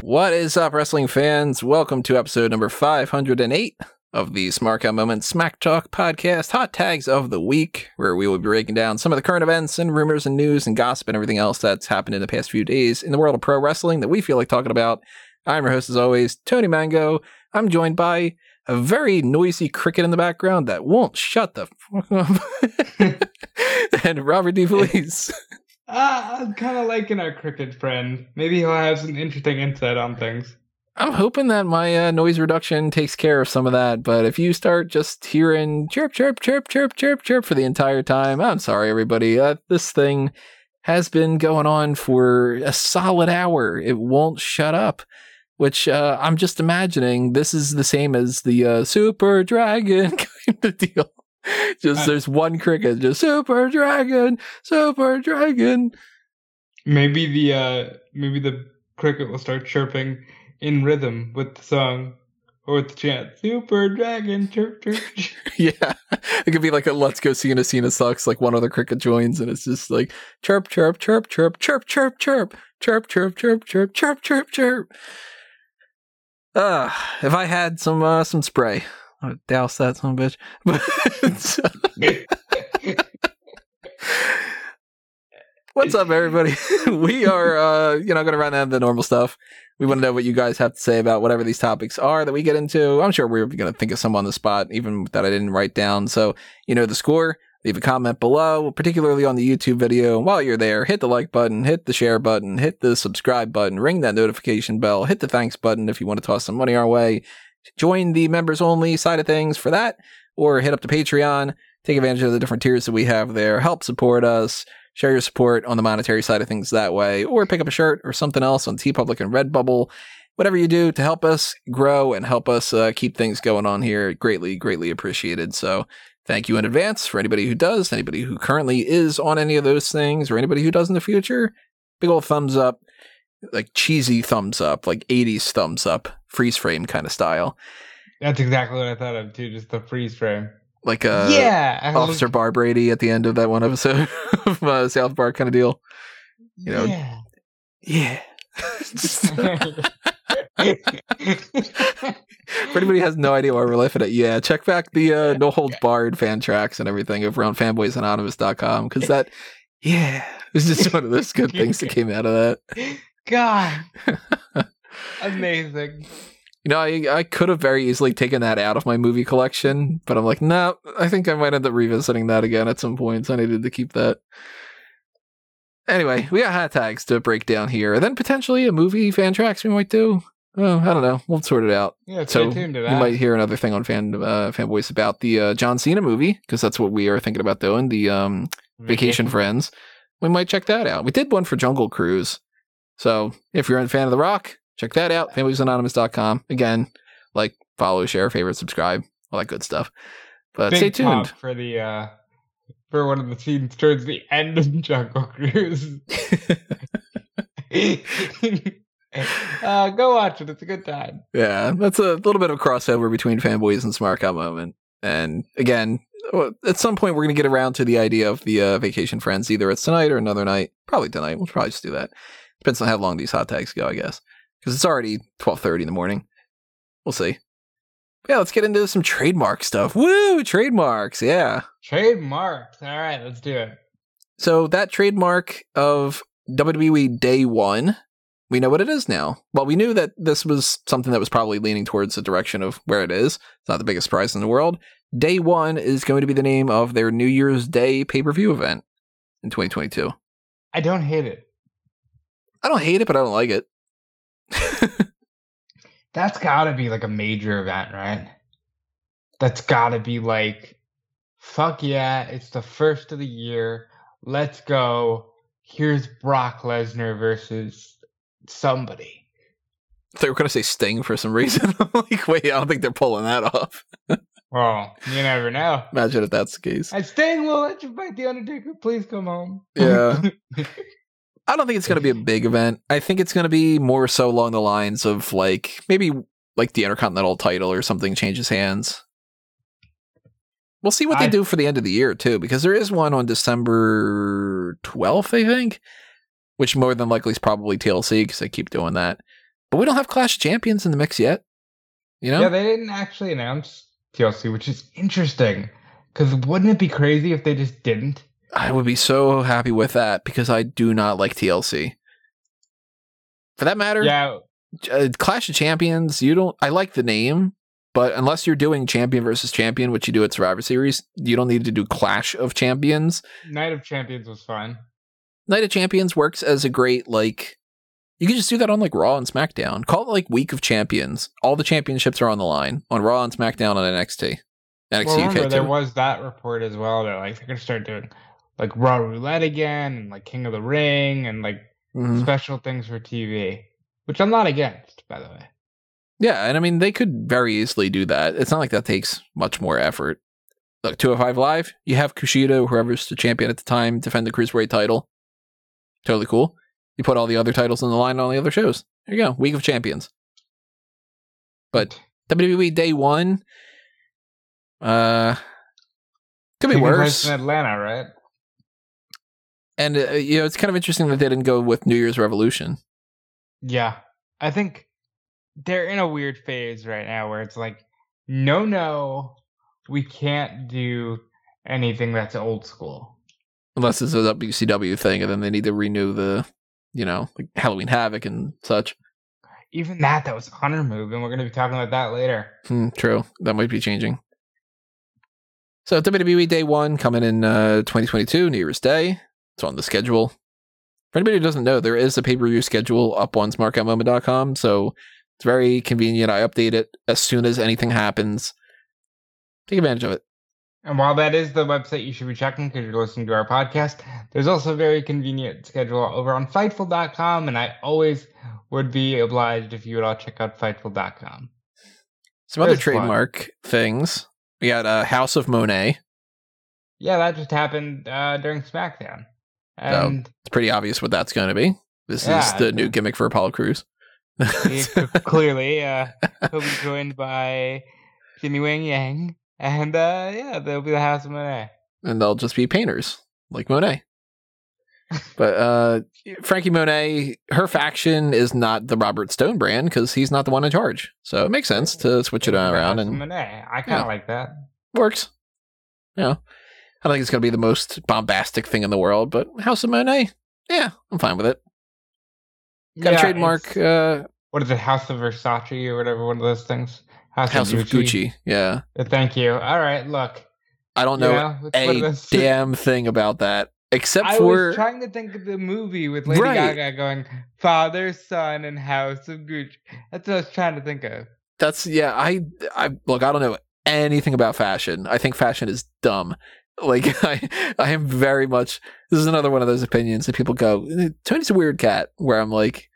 What is up, wrestling fans? Welcome to episode number 508 of the Smark Out Moment Smack Talk podcast, Hot Tags of the Week, where we will be breaking down some of the current events and rumors and news and gossip and everything else that's happened in the past few days in the world of pro wrestling that we feel like talking about. I'm your host, as always, Tony Mango. I'm joined by a very noisy cricket in the background that won't shut the fuck up. and Robert DeFelice. Uh, I'm kind of liking our cricket friend. Maybe he'll have some interesting insight on things. I'm hoping that my uh, noise reduction takes care of some of that, but if you start just hearing chirp, chirp, chirp, chirp, chirp, chirp for the entire time, I'm sorry, everybody. Uh, this thing has been going on for a solid hour. It won't shut up, which uh, I'm just imagining this is the same as the uh, Super Dragon kind of deal. Just there's one cricket, just Super Dragon, Super Dragon. Maybe the uh maybe the cricket will start chirping in rhythm with the song or with the chant. Super Dragon chirp chirp. chirp. Yeah, it could be like a "Let's Go Cena Cena sucks." Like one other cricket joins, and it's just like chirp, chirp, chirp, chirp, chirp, chirp, chirp, chirp, chirp, chirp, chirp, chirp, chirp, chirp. Ah, if I had some uh, some spray, I douse that son of a bitch. What's up, everybody? we are, uh, you know, going to run down the normal stuff. We want to know what you guys have to say about whatever these topics are that we get into. I'm sure we're going to think of some on the spot, even that I didn't write down. So, you know, the score, leave a comment below, particularly on the YouTube video. While you're there, hit the like button, hit the share button, hit the subscribe button, ring that notification bell, hit the thanks button if you want to toss some money our way. Join the members only side of things for that, or hit up the Patreon, take advantage of the different tiers that we have there, help support us share your support on the monetary side of things that way, or pick up a shirt or something else on TeePublic and Redbubble. Whatever you do to help us grow and help us uh, keep things going on here, greatly, greatly appreciated. So thank you in advance for anybody who does, anybody who currently is on any of those things, or anybody who does in the future. Big old thumbs up, like cheesy thumbs up, like 80s thumbs up, freeze frame kind of style. That's exactly what I thought of too. Just the freeze frame. Like uh, yeah, Officer was- Barbrady at the end of that one episode of uh, South Park kind of deal. you know, yeah. Yeah. For anybody who has no idea why we're laughing at, yeah, check back the uh, No Holds Barred fan tracks and everything over on fanboysanonymous.com because that, yeah, it's just one of those good things that came out of that. God, amazing. You know, I, I could have very easily taken that out of my movie collection, but I'm like, no, I think I might end up revisiting that again at some point. So I needed to keep that. Anyway, we got hot tags to break down here, and then potentially a movie fan tracks we might do. Oh, I don't know. We'll sort it out. Yeah, stay So tuned to you might hear another thing on fan uh, fanboys about the uh, John Cena movie because that's what we are thinking about doing. The um, Vacation Friends. We might check that out. We did one for Jungle Cruise. So if you're a fan of The Rock, check that out. FanboysAnonymous.com. Again, like, follow, share, favorite, subscribe, all that good stuff. But Big stay tuned. for the uh for one of the scenes towards the end of Jungle Cruise. uh, go watch it. It's a good time. yeah, that's a little bit of crossover between fanboys and Smark Out moment. And again, at some point we're going to get around to the idea of the uh, vacation friends. Either it's tonight or another night. Probably tonight. We'll probably just do that. Depends on how long these hot tags go, I guess. Because it's already twelve thirty in the morning. We'll see. Yeah, let's get into some trademark stuff. Woo, trademarks. Yeah. Trademarks. All right, let's do it. So that trademark of WWE Day One, we know what it is now. Well, we knew that this was something that was probably leaning towards the direction of where it is. It's not the biggest prize in the world. Day One is going to be the name of their New Year's Day pay per view event in 2022. I don't hate it. I don't hate it, but I don't like it. That's got to be like a major event, right? That's got to be like, fuck yeah, it's the first of the year. Let's go. Here's Brock Lesnar versus somebody. they were going to say Sting for some reason. I'm like, wait, I don't think they're pulling that off. Well, you never know. Imagine if that's the case. And Sting will let you fight The Undertaker. Please come home. Yeah. I don't think it's going to be a big event. I think it's going to be more so along the lines of like maybe like the Intercontinental title or something changes hands. We'll see what they I- do for the end of the year too, because there is one on December 12th, I think. which more than likely is probably TLC because they keep doing that. But we don't have Clash Champions in the mix yet. You know? Yeah, they didn't actually announce TLC, which is interesting. Because wouldn't it be crazy if they just didn't? I would be so happy with that because I do not like TLC. For that matter, Yeah, uh, Clash of Champions, you don't. I like the name, but unless you're doing champion versus champion, which you do at Survivor Series, you don't need to do Clash of Champions. Night of Champions was fun. Night of Champions works as a great like. You can just do that on like Raw and SmackDown. Call it like Week of Champions. All the championships are on the line on Raw and SmackDown on NXT. NXT well, remember, UK there was that report as well that like they're gonna start doing like Raw Roulette again and like King of the Ring and like Mhm. special things for TV, which I'm not against, by the way. Yeah, and I mean they could very easily do that. It's not like that takes much more effort. Look, 205 Live, you have Kushida, whoever's the champion at the time, defend the cruiserweight title. Totally cool. You put all the other titles on the line on the other shows. There you go, Week of Champions. But WWE Day One, uh, could be Taking worse. in Atlanta, right? And uh, you know, it's kind of interesting that they didn't go with New Year's Revolution. Yeah, I think they're in a weird phase right now where it's like, no, no, we can't do anything that's old school. unless it's a WCW thing, and then they need to renew the, you know, like Halloween Havoc and such. Even that, that was honor move, and we're going to be talking about that later. Hmm, true, that might be changing. So WWE Day One coming in uh, 2022, New Year's Day. It's on the schedule. For anybody who doesn't know, there is a pay per view schedule up on SmarkOutMoment.com, so it's very convenient. I update it as soon as anything happens. Take advantage of it. And while that is the website you should be checking because you're listening to our podcast, there's also a very convenient schedule over on Fightful.com, and I always would be obliged if you would all check out Fightful.com. Some other There's fun. trademark things. We got uh, House of Monet. Yeah, that just happened uh, during SmackDown. And It's pretty obvious what that's going to be. This is the new gimmick for Apollo Crews. clearly, uh, he'll be joined by Jimmy Wang Yang, and uh, yeah, they'll be the House of Monet. and they'll just be painters like Monet. but uh, Franky Monet, her faction is not the Robert Stone brand because he's not the one in charge. So it makes sense to switch it around and Monet. I kind of Yeah. like that. works. Know, I don't think it's going to be the most bombastic thing in the world, but House of Monet, yeah, I'm fine with it. Got Yeah, a trademark uh, What is it, House of Versace or whatever? One of those things. House, House of Gucci. Yeah, Uh, Thank you. All right, look. I don't you know know, it's one of a damn thing about that except I for was trying to think of the movie with Lady Right. Gaga going father, son, and House of Gucci. That's what I was trying to think of. That's yeah. I I look. I don't know anything about fashion. I think fashion is dumb. Like I I am very much. This is another one of those opinions that people go. "Eh, Tony's a weird cat. Where I'm like,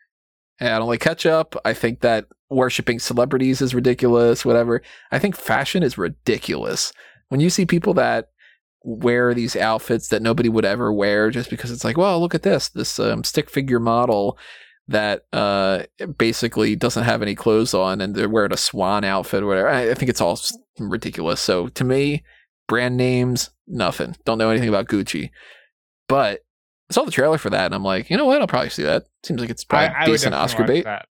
hey, I don't like ketchup. I think that worshiping celebrities is ridiculous. Whatever. I think fashion is ridiculous. When you see people that wear these outfits that nobody would ever wear just because it's like, well, look at this, this um, stick figure model that uh, basically doesn't have any clothes on and they're wearing a swan outfit or whatever. I, I think it's all ridiculous. So to me, brand names, nothing. Don't know anything about Gucci. But I saw the trailer for that and I'm like, you know what? I'll probably see that. Seems like it's probably I, I decent Oscar bait. that.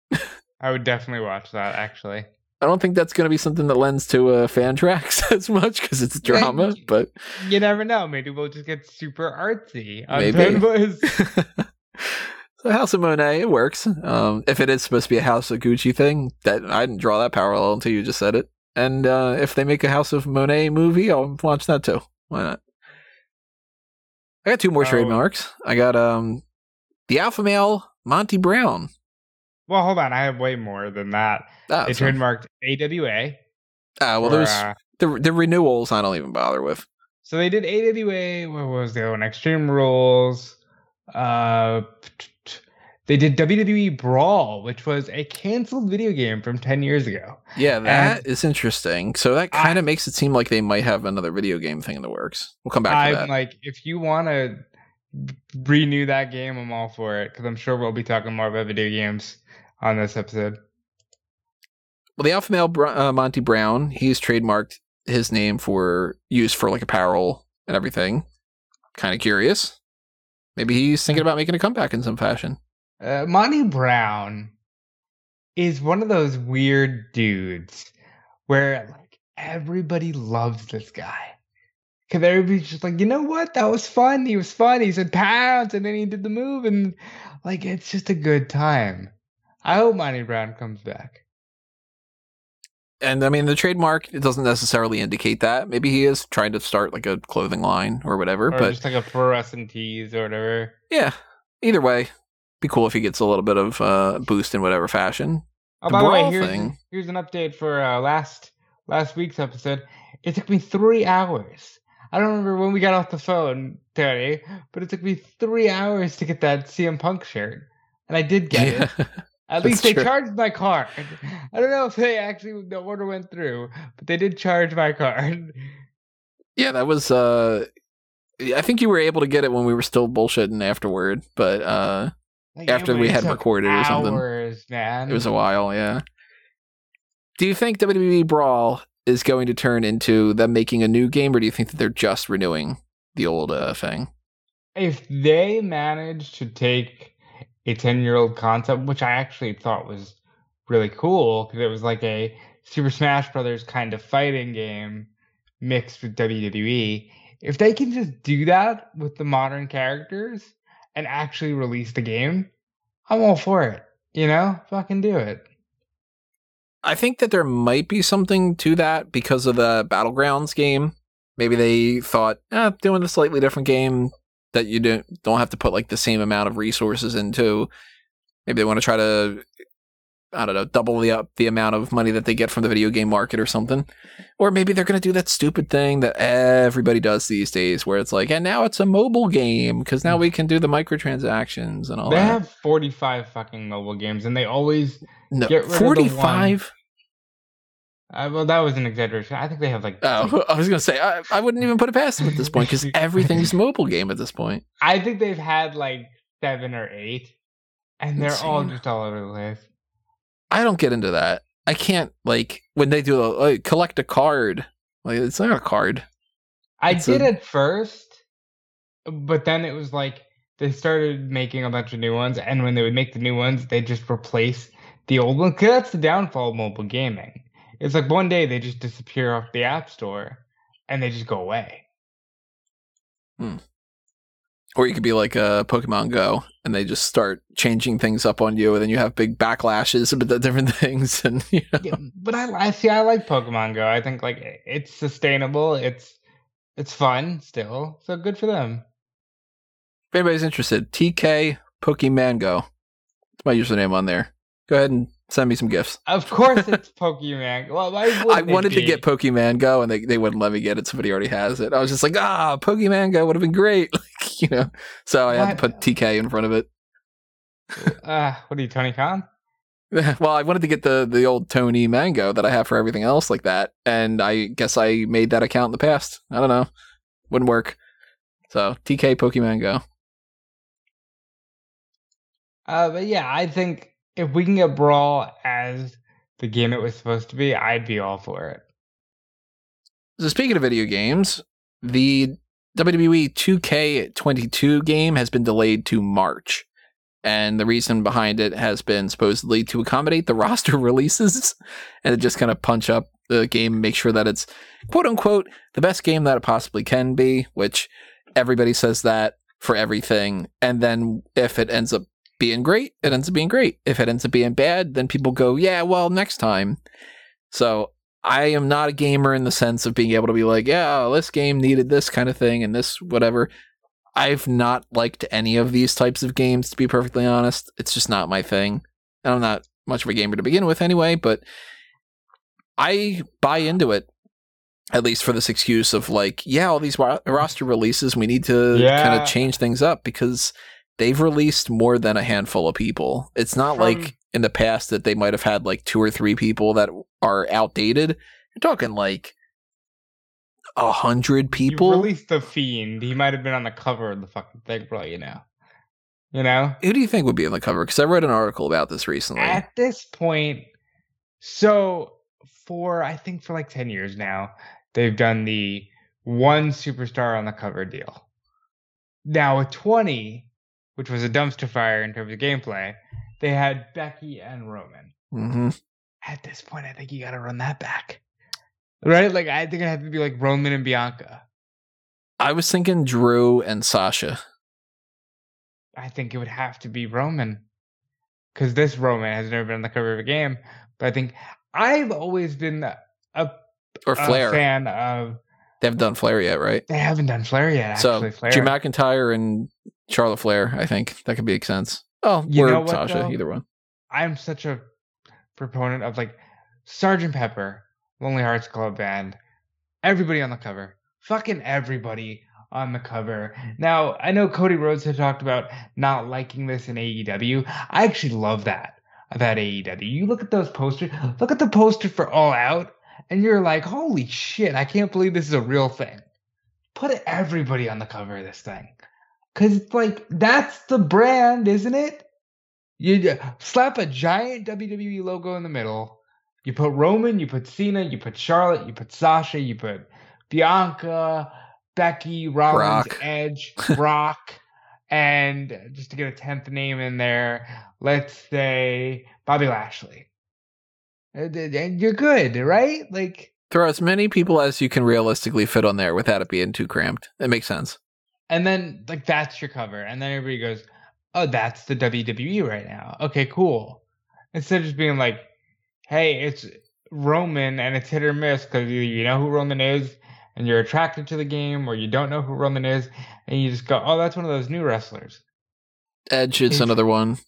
I would definitely watch that. Actually, I don't think that's going to be something that lends to uh, fan tracks as much because it's drama, but you never know. Maybe we'll just get super artsy. on Maybe. So House of Monet, it works. Um, if it is supposed to be a House of Gucci thing, that I didn't draw that parallel until you just said it. And uh, if they make a House of Monet movie, I'll watch that too. Why not? I got two more Oh. trademarks. I got um, the alpha male Monty Brown. Well, hold on. I have way more than that. Ah, They so- trademarked AWA. ah, well, for, there's uh, the the renewals. I don't even bother with. so they did AWA. What was the other one? Extreme Rules. Uh, they did WWE Brawl, which was a canceled video game from ten years ago. Yeah, that is interesting. So that kind of makes it seem like they might have another video game thing in the works. We'll come back to I'm that. like, if you want to renew that game, I'm all for it because I'm sure we'll be talking more about video games on this episode. Well, the alpha male uh, Monty Brown, he's trademarked his name for use for like apparel and everything. Kind of curious. Maybe he's thinking about making a comeback in some fashion. Uh, Monty Brown is one of those weird dudes where like everybody loves this guy. Cause everybody's just like, you know what? That was fun. He was fun. He said pounce and then he did the move and like it's just a good time. I hope Monty Brown comes back. And I mean, the trademark it doesn't necessarily indicate that. Maybe he is trying to start like a clothing line or whatever. Or but just like a fluorescent tease or whatever. yeah, either way, be cool if he gets a little bit of uh, boost in whatever fashion. Oh, The by the way, here's, thing. here's an update for uh, last last week's episode. It took me three hours. I don't remember when we got off the phone, Tony, but it took me three hours to get that CM Punk shirt, and I did get it. At That's least they true. charged my card. I don't know if they actually the order went through, but they did charge my card. yeah, that was. uh I think you were able to get it when we were still bullshitting afterward, but uh Like, After we had recorded or something. Hours, man. it was a while. Yeah. Do you think WWE Brawl is going to turn into them making a new game, or do you think that they're just renewing the old uh, thing? if they manage to take a 10 year old concept, which I actually thought was really cool because it was like a Super Smash Brothers kind of fighting game mixed with WWE. If they can just do that with the modern characters and actually release the game, I'm all for it. You know, fucking do it. I think that there might be something to that because of the Battlegrounds game. Maybe they thought, eh, doing a slightly different game that you don't don't have to put like the same amount of resources into. Maybe they want to try to, I don't know, double the up the amount of money that they get from the video game market or something. Or maybe they're going to do that stupid thing that everybody does these days, where it's like, and now it's a mobile game because now we can do the microtransactions and all they that. have 45 fucking mobile games and they always, no, get rid of the forty five. uh, well, that was an exaggeration. I think they have like Oh, I was gonna say I, I wouldn't even put it past them at this point because everything's mobile game at this point. I think they've had like seven or eight, and they're all just all over the place. I don't get into that. I can't like when they do like, collect a card. Like it's not a card. I It's did a- at first, but then it was like they started making a bunch of new ones, and when they would make the new ones, they just replace the old one. Cause that's the downfall of mobile gaming. It's like one day they just disappear off the app store, and they just go away. Hmm. Or you could be like a Pokemon Go and they just start changing things up on you, and then you have big backlashes about the different things, and you know. Yeah, but I, I see. I like Pokemon Go. I think like it's sustainable. It's it's fun still. So good for them. If anybody's interested, TK Pokemon Go. It's my username on there. Go ahead and send me some gifts. Of course, it's Pokemon. Well, why I wanted to get Pokemon Go and they, they wouldn't let me get it. Somebody already has it. I was just like, ah, Pokemon Go would have been great. Like, you know, so I had to put TK in front of it. Uh, what are you, Tony Khan? well, I wanted to get the the old Tony Mango that I have for everything else like that, and I guess I made that account in the past. I don't know, wouldn't work. So TK Pokemon Go. Uh, but yeah, I think if we can get Brawl as the game it was supposed to be, I'd be all for it. So speaking of video games, the WWE 2K22 game has been delayed to March. And the reason behind it has been supposedly to accommodate the roster releases and to just kind of punch up the game make sure that it's quote unquote the best game that it possibly can be, which everybody says that for everything. And then if it ends up being great, it ends up being great. If it ends up being bad, then people go, yeah, well, next time. So I am not a gamer in the sense of being able to be like, yeah, this game needed this kind of thing and this whatever. I've not liked any of these types of games, to be perfectly honest. It's just not my thing. And I'm not much of a gamer to begin with anyway, but I buy into it, at least for this excuse of like, yeah, all these roster releases, we need to kind of change things up because they've released more than a handful of people. It's not From- like in the past that they might have had like two or three people that are outdated. You're talking like a hundred You people. released the Fiend. He might have been on the cover of the fucking thing, bro. You know, you know. Who do you think would be on the cover? Because I read an article about this recently. At this point, so for I think for like ten years now, they've done the one superstar on the cover deal. Now with 20, which was a dumpster fire in terms of gameplay, they had Becky and Roman. hmm At this point, I think you got to run that back, right? Like I think it had to be like Roman and Bianca. I was thinking Drew and Sasha. I think it would have to be Roman, because this Roman has never been on the cover of a game. But I think I've always been a, Or a Flair. fan of. They haven't done Flair yet, right? They haven't done Flair yet. so Actually, Flair. Drew McIntyre and Charlotte Flair, I think that could make sense. Oh, You or know what, Sasha, though? either one. I'm such a proponent of like Sergeant Pepper, Lonely Hearts Club Band, everybody on the cover, fucking everybody on the cover. Now I know Cody Rhodes had talked about not liking this in AEW. I actually love that about AEW. You look at those posters, look at the poster for All Out, and you're like, holy shit, I can't believe this is a real thing. Put everybody on the cover of this thing. Cause it's like that's the brand, isn't it? You slap a giant WWE logo in the middle. You put Roman, you put Cena, you put Charlotte, you put Sasha, you put Bianca, Becky, Rollins, Brock. Edge, Brock, and just to get a tenth name in there, let's say Bobby Lashley. Uh, and you're good, right? Like, Throw as many people as you can realistically fit on there without it being too cramped. It makes sense. and then like that's your cover, and then everybody goes, "Oh, that's the WWE right now." Okay, cool. Instead of just being like, "Hey, it's Roman and it's hit or miss because you know who Roman is and you're attracted to the game, or you don't know who Roman is and you just go, "Oh, that's one of those new wrestlers." Edge is It's- another one.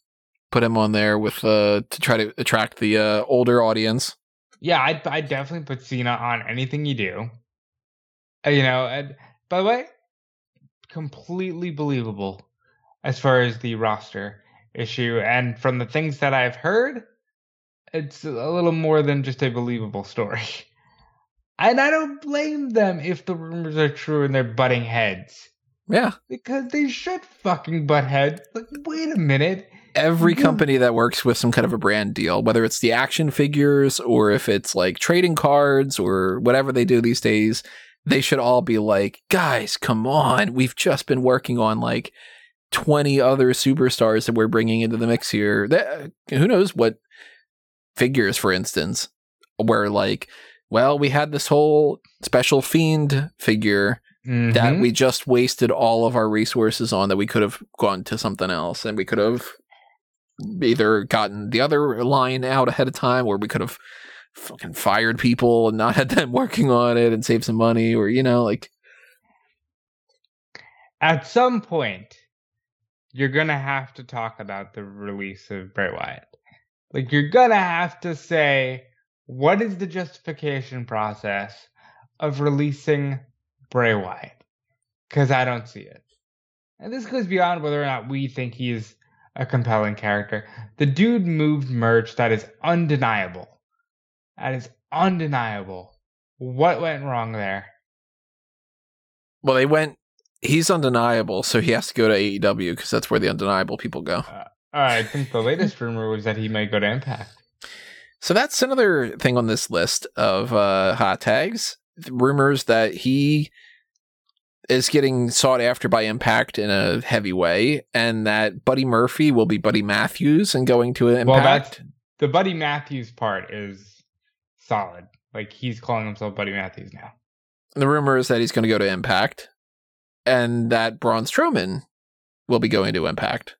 Put him on there with uh to try to attract the uh, older audience. Yeah, I'd, I'd definitely put Cena on anything you do. Uh, You know, and by the way, completely believable as far as the roster issue. And from the things that I've heard, it's a little more than just a believable story. And I don't blame them if the rumors are true and they're butting heads. Yeah. Because they should fucking butt heads. Like, wait a minute. Every company that works with some kind of a brand deal, whether it's the action figures or if it's like trading cards or whatever they do these days, they should all be like, guys, come on. We've just been working on like 20 other superstars that we're bringing into the mix here. That, who knows what figures, for instance, where like, well, we had this whole special fiend figure that Mhm. we just wasted all of our resources on that we could have gone to something else and we could have either gotten the other line out ahead of time or we could have fucking fired people and not had them working on it and saved some money or you know like at some point, you're gonna have to talk about the release of Bray Wyatt. Like you're gonna have to say what is the justification process of releasing Bray Wyatt? Because I don't see it. And this goes beyond whether or not we think he's a compelling character. The dude moved merch that is undeniable. That is undeniable. What went wrong there? well they went he's undeniable so he has to go to AEW because that's where the undeniable people go I think the latest rumor was that he might go to Impact. So that's another thing on this list of uh, hot tags. Rumors that he is getting sought after by Impact in a heavy way, and that Buddy Murphy will be Buddy Matthews and going to Impact. Well, that's the Buddy Matthews part is solid. Like he's calling himself Buddy Matthews now. the rumor is that he's going to go to Impact, and that Braun Strowman will be going to Impact.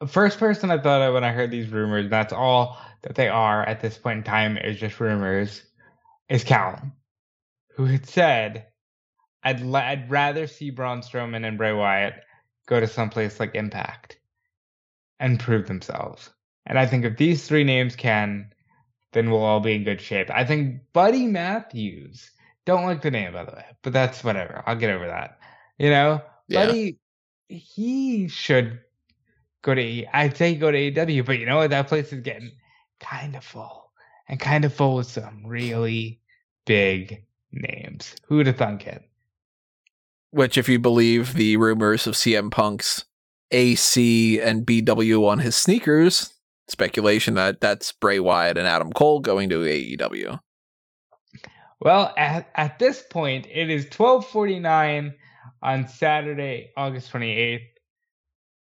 The first person I thought of when I heard these rumors, that's all that they are at this point in time, is just rumors, is Callum, who had said, "I'd li- I'd rather see Braun Strowman and Bray Wyatt go to someplace like Impact and prove themselves." And I think if these three names can, then we'll all be in good shape. I think Buddy Matthews, don't like the name by the way, but that's whatever. I'll get over that. You know, Yeah. Buddy, he should go to. E- I'd say go to AEW, but you know what? That place is getting kind of full, and kind of full with some really big names. Who'd have thunk it? Which, if you believe the rumors of CM Punk's AC and BW on his sneakers, speculation that that's Bray Wyatt and Adam Cole going to AEW. Well, at, at this point, it is 12:49 on Saturday, August 28th,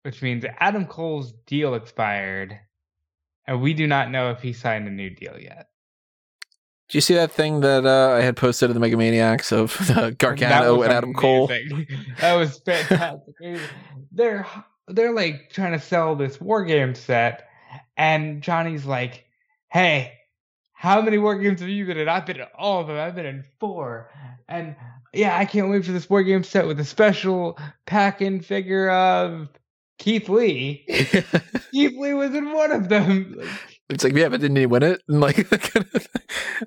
which means Adam Cole's deal expired, and we do not know if he signed a new deal yet. Did you see that thing that uh, I had posted of the Mega Maniacs of uh, Gargano and Adam Cole? that was fantastic. they're they're like trying to sell this war game set, and Johnny's like, "Hey, how many war games have you been in? I've been in all of them. I've been in four, and yeah, I can't wait for this war game set with a special pack-in figure of Keith Lee. Keith Lee was in one of them. It's like, yeah, but didn't he win it? And like,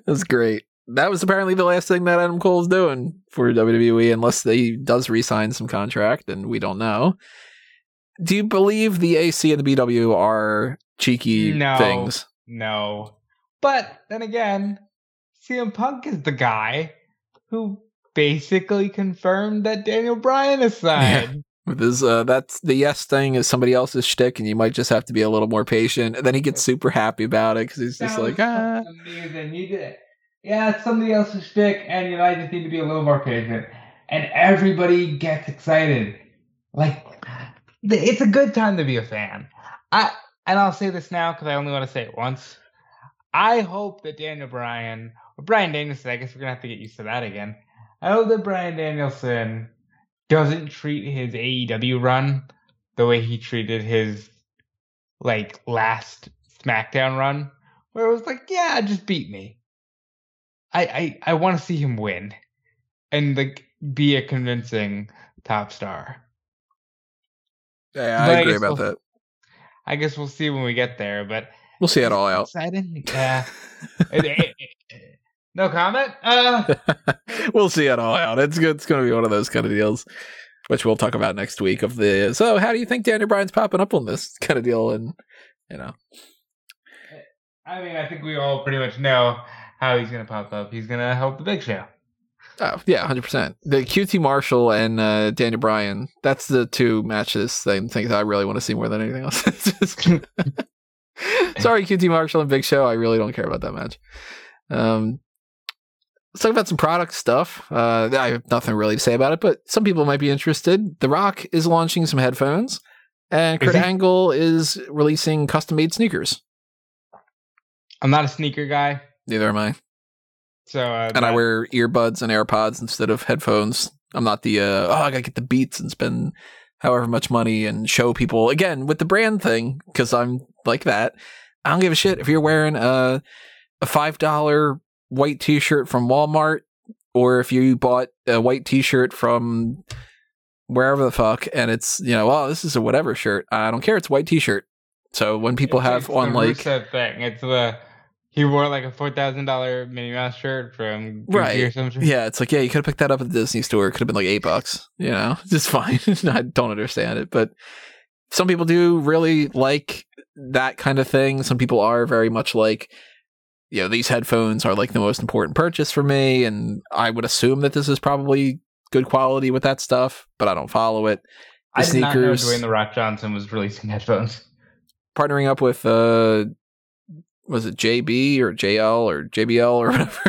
that's great. That was apparently the last thing that Adam Cole's doing for WWE, unless he does re-sign some contract, and we don't know. Do you believe the AC and the BW are cheeky no, things? No. But then again, CM Punk is the guy who basically confirmed that Daniel Bryan is signed. With his, uh, that's the yes thing is somebody else's shtick, and you might just have to be a little more patient. And then he gets super happy about it because he's just like, ah. Amazing. You did it. Yeah, it's somebody else's shtick, and you know, I just need to be a little more patient. And everybody gets excited. Like, it's a good time to be a fan. I and I'll say this now because I only want to say it once. I hope that Daniel Bryan or Bryan Danielson, I guess we're gonna have to get used to that again. I hope that Bryan Danielson doesn't treat his AEW run the way he treated his like last SmackDown run, where it was like, yeah, just beat me. I I, I want to see him win, and like be a convincing top star. Yeah, I but agree I about we'll, that. I guess we'll see when we get there, but we'll see it all out. Exciting, yeah. it, it, no comment. Uh... we'll see it all out. It's good. It's going to be one of those kind of deals, which we'll talk about next week. Of the so, how do you think Daniel Bryan's popping up on this kind of deal? And you know, I mean, I think we all pretty much know how he's going to pop up. He's going to help the Big Show. Oh yeah, hundred percent. The QT Marshall and uh, Daniel Bryan. That's the two matches. I think I really want to see more than anything else. Sorry, QT Marshall and Big Show. I really don't care about that match. Um, let's talk about some product stuff. Uh, I have nothing really to say about it, but some people might be interested. The Rock is launching some headphones, and Kurt Angle is releasing custom made sneakers. I'm not a sneaker guy. Neither am I. So uh, and. I wear earbuds and AirPods instead of headphones. I'm not the uh, oh I gotta get the Beats and spend however much money and show people again with the brand thing because I'm like that. I don't give a shit if you're wearing a a five dollar white t-shirt from Walmart or if you bought a white t-shirt from wherever the fuck and it's you know oh this is a whatever shirt I don't care it's a white t-shirt so when people it's, have it's on like thing it's the he wore like a four thousand dollar Minnie Mouse shirt from Gucci right or something. Yeah, it's like yeah, you could have picked that up at the Disney store. It could have been like eight bucks. You know, just fine. I don't understand it, but some people do really like that kind of thing. Some people are very much like you know, these headphones are like the most important purchase for me. And I would assume that this is probably good quality with that stuff, but I don't follow it. The I did sneakers, not know Dwayne the Rock Johnson was releasing headphones. Partnering up with uh was it JB or JL or JBL or whatever?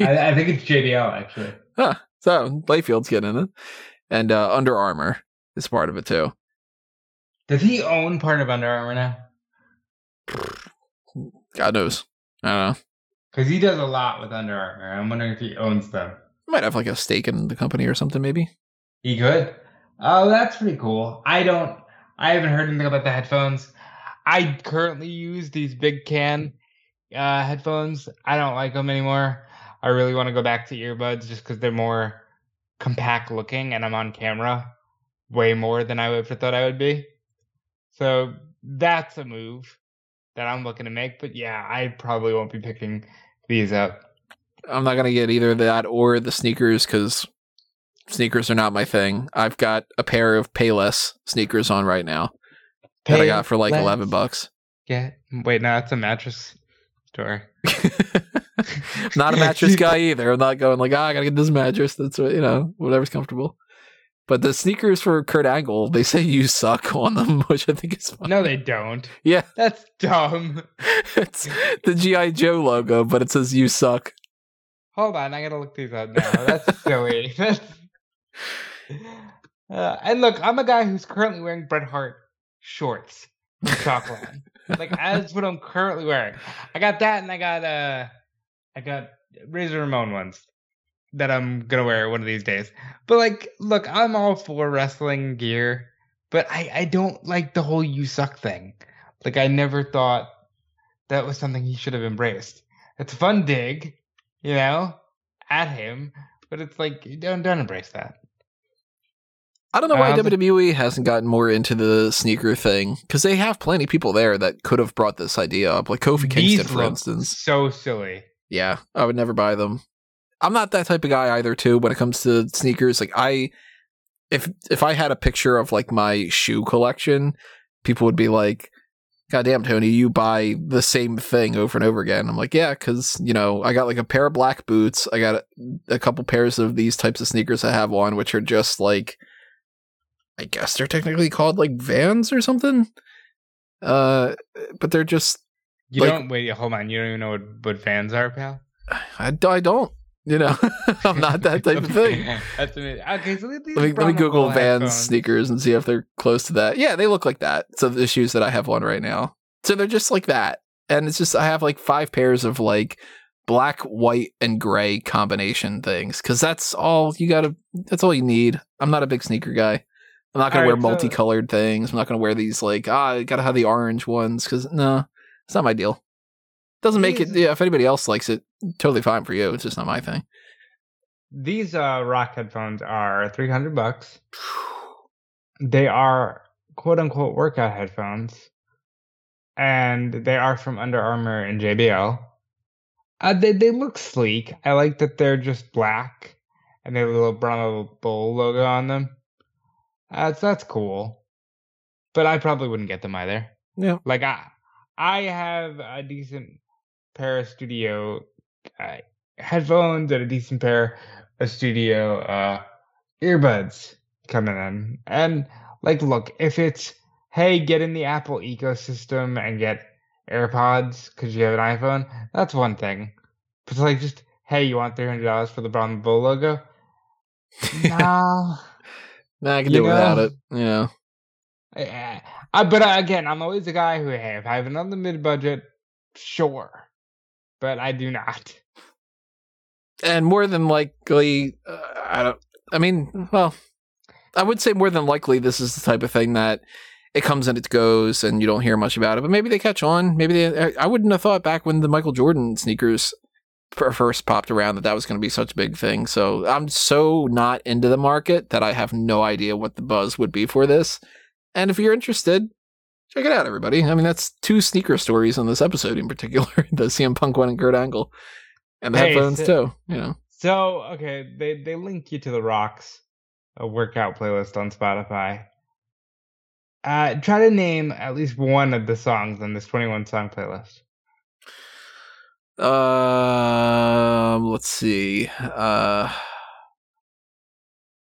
I, I, think it's JBL actually. Huh. So Layfield's getting it. And uh, Under Armour is part of it too. Does he own part of Under Armour now? God knows. I don't know. Because he does a lot with Under Armour. I'm wondering if he owns them. Might have like a stake in the company or something, maybe. He could. Oh, that's pretty cool. I don't. I haven't heard anything about the headphones. I currently use these big can uh, headphones. I don't like them anymore. I really want to go back to earbuds just because they're more compact looking, and I'm on camera way more than I would have thought I would be. So that's a move that I'm looking to make. But yeah, I probably won't be picking these out. I'm not gonna get either that or the sneakers because sneakers are not my thing. I've got a pair of Payless sneakers on right now Pay that I got for like less. eleven bucks. Yeah, wait, no, that's a mattress store. not a mattress guy either. I'm not going like, oh, I gotta get this mattress. That's what you know, whatever's comfortable. But the sneakers for Kurt Angle, they say you suck on them, which I think is funny. No, they don't. Yeah. That's dumb. it's the G.I. Joe logo, but it says you suck. Hold on, I gotta look these up now. That's silly. Uh, and look, I'm a guy who's currently wearing Bret Hart shorts from Chalkland. like that's what I'm currently wearing. I got that, and I got uh, I got Razor Ramon ones that I'm gonna wear one of these days. But like, look, I'm all for wrestling gear, but I I don't like the whole "you suck" thing. Like, I never thought that was something he should have embraced. It's a fun dig, you know, at him, but it's like don't don't embrace that. I don't know why Um, WWE hasn't gotten more into the sneaker thing because they have plenty of people there that could have brought this idea up, like Kofi Kingston, for instance. so silly. Yeah, I would never buy them. I'm not that type of guy either. Too when it comes to sneakers, like I, if if I had a picture of like my shoe collection, people would be like, "God damn, Tony, you buy the same thing over and over again." I'm like, "Yeah, because you know I got like a pair of black boots. I got a, a couple pairs of these types of sneakers I have on, which are just like, I guess they're technically called like Vans or something. Uh, but they're just You Like- don't wait. Hold on. You don't even know what, what vans are, pal. I, I don't. You know, I'm not that type of thing. That's amazing. Okay, so Let me, let me Google Vans headphones. sneakers and see if they're close to that. Yeah, they look like that. So the shoes that I have on right now. So they're just like that. And it's just I have like five pairs of like black, white, and gray combination things. Cause that's all you gotta that's all you need. I'm not a big sneaker guy. I'm not gonna All wear right, so- multicolored things. I'm not gonna wear these like, ah, I gotta have the orange ones because no, it's not my deal. Doesn't make it yeah, if anybody else likes it, totally fine for you. It's just not my thing. These uh, rock headphones are 300 bucks. They are quote unquote workout headphones. And they are from Under Armour and JBL. Uh, they, they look sleek. I like that they're just black and they have a little Brahma Bull logo on them. That's that's cool. But I probably wouldn't get them either. Yeah. Like I I have a decent pair of studio uh, headphones and a decent pair of studio uh earbuds coming in. And like look, if it's hey, get in the Apple ecosystem and get AirPods because you have an iPhone, that's one thing. But it's like just hey, you want three hundred dollars for the Brown Bull logo? no. Nah, I can do without it. Yeah. I, I, but uh, again, I'm always a guy who, hey, if I have another mid budget, sure, but I do not. and more than likely, uh, I don't. I mean, well, I would say more than likely, this is the type of thing that it comes and it goes, and you don't hear much about it. But maybe they catch on. Maybe they. I- I wouldn't have thought back when the Michael Jordan sneakers first popped around that that was going to be such a big thing. So I'm so not into the market that I have no idea what the buzz would be for this. And if you're interested, check it out, everybody. I mean, that's two sneaker stories on this episode in particular: the CM Punk one and Kurt Angle, and the Hey, headphones so- too. You know. So, okay, they, they link you to the Rocks, a workout playlist on Spotify. Uh, try to name at least one of the songs on this 21 song playlist. Um, let's see. Uh,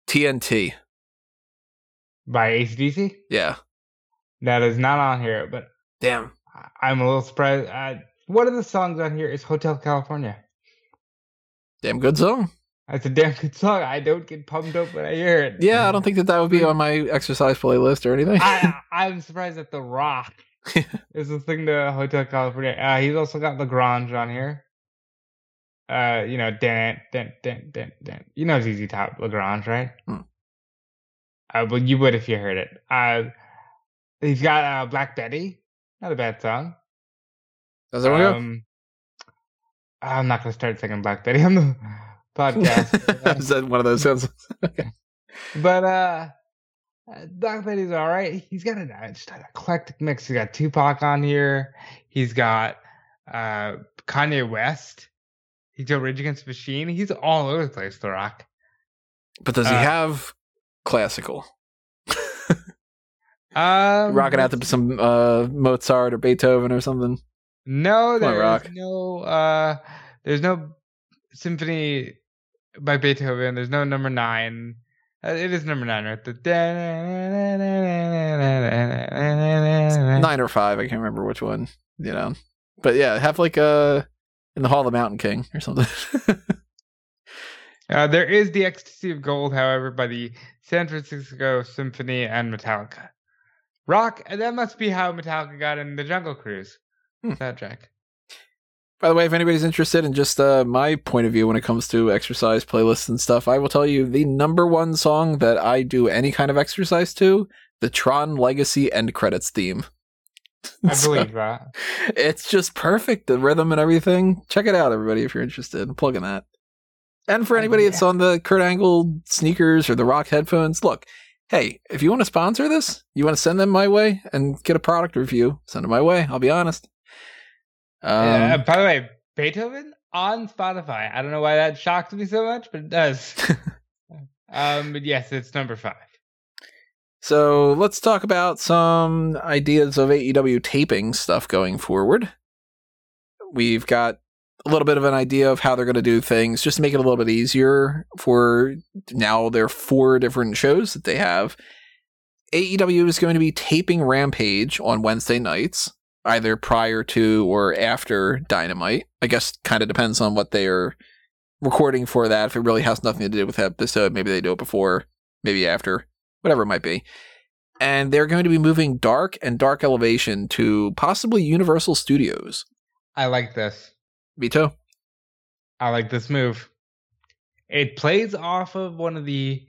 TNT. By ACDC? Yeah. That is not on here, but Damn. I'm a little surprised. Uh, one of the songs on here is Hotel California. Damn good song. That's a damn good song. I don't get pumped up when I hear it. Yeah, I don't think that that would be on my exercise playlist or anything. I, I'm surprised that The Rock is the thing to Hotel California. Uh, he's also got La Grange on here. Uh, you know, dan dan dan dan dan. You know ZZ Top La Grange, right? Hmm. Uh, well, you would if you heard it. Uh, he's got uh, Black Betty. Not a bad song. Does that one go? Um, I'm not gonna start singing Black Betty on the podcast. Is that one of those sounds? But uh, uh, Black Betty's all right. He's got an, uh, just an eclectic mix. He's got Tupac on here. He's got uh Kanye West. He's got Rage Against the Machine. He's all over the place. The Rock. But does he Uh, have classical? Um, Rocking out to some uh, Mozart or Beethoven or something? No, there's no. Uh, there's no symphony by Beethoven. There's no number nine. Uh, it is number nine, right? The Nine or five. I can't remember which one. You know. But yeah, have like uh in the Hall of the Mountain King or something. Uh, there is the Ecstasy of Gold, however, by the San Francisco Symphony, and Metallica. Rock, and that must be how Metallica got in the Jungle Cruise Hmm. soundtrack. By the way, if anybody's interested in just uh, my point of view when it comes to exercise playlists and stuff, I will tell you the number one song that I do any kind of exercise to, the Tron Legacy end credits theme. I So, believe that. it's just perfect, the rhythm and everything. Check it out, everybody, if you're interested. I'm plugging that. And for Oh, anybody yeah. that's on the Kurt Angle sneakers or the Rock headphones, look, hey, if you want to sponsor this, you want to send them my way and get a product review, send them my way. I'll be honest. Um, Uh, by the way, Beethoven on Spotify. I don't know why that shocked me so much, but it does. um, but yes, it's number five. So let's talk about some ideas of AEW taping stuff going forward. We've got a little bit of an idea of how they're going to do things just to make it a little bit easier for now there are four different shows that they have. AEW is going to be taping Rampage on Wednesday nights, either prior to or after Dynamite. I guess kind of depends on what they are recording for that. If it really has nothing to do with the episode, maybe they do it before, maybe after whatever it might be. And they're going to be moving Dark and Dark Elevation to possibly Universal Studios. I like this. Vito? I like this move. It plays off of one of the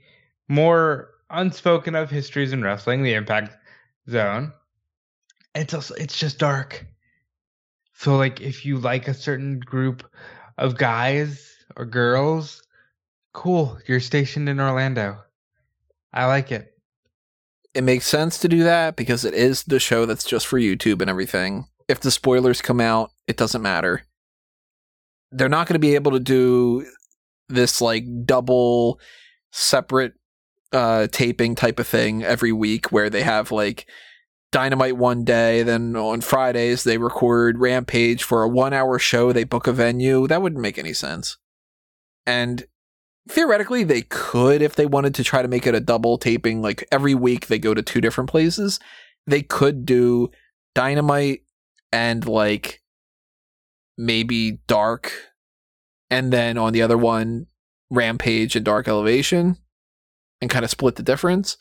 more unspoken of histories in wrestling, the Impact Zone. It's also it's just dark. So like if you like a certain group of guys or girls, cool, you're stationed in Orlando. I like it. It makes sense to do that because it is the show that's just for YouTube and everything. If the spoilers come out, it doesn't matter. They're not going to be able to do this like double separate uh taping type of thing every week where they have like Dynamite one day, then on Fridays they record Rampage for a one hour show, they book a venue. That wouldn't make any sense. And theoretically they could if they wanted to try to make it a double taping like every week they go to two different places they could do dynamite and like maybe dark and then on the other one rampage and dark elevation and kind of split the difference.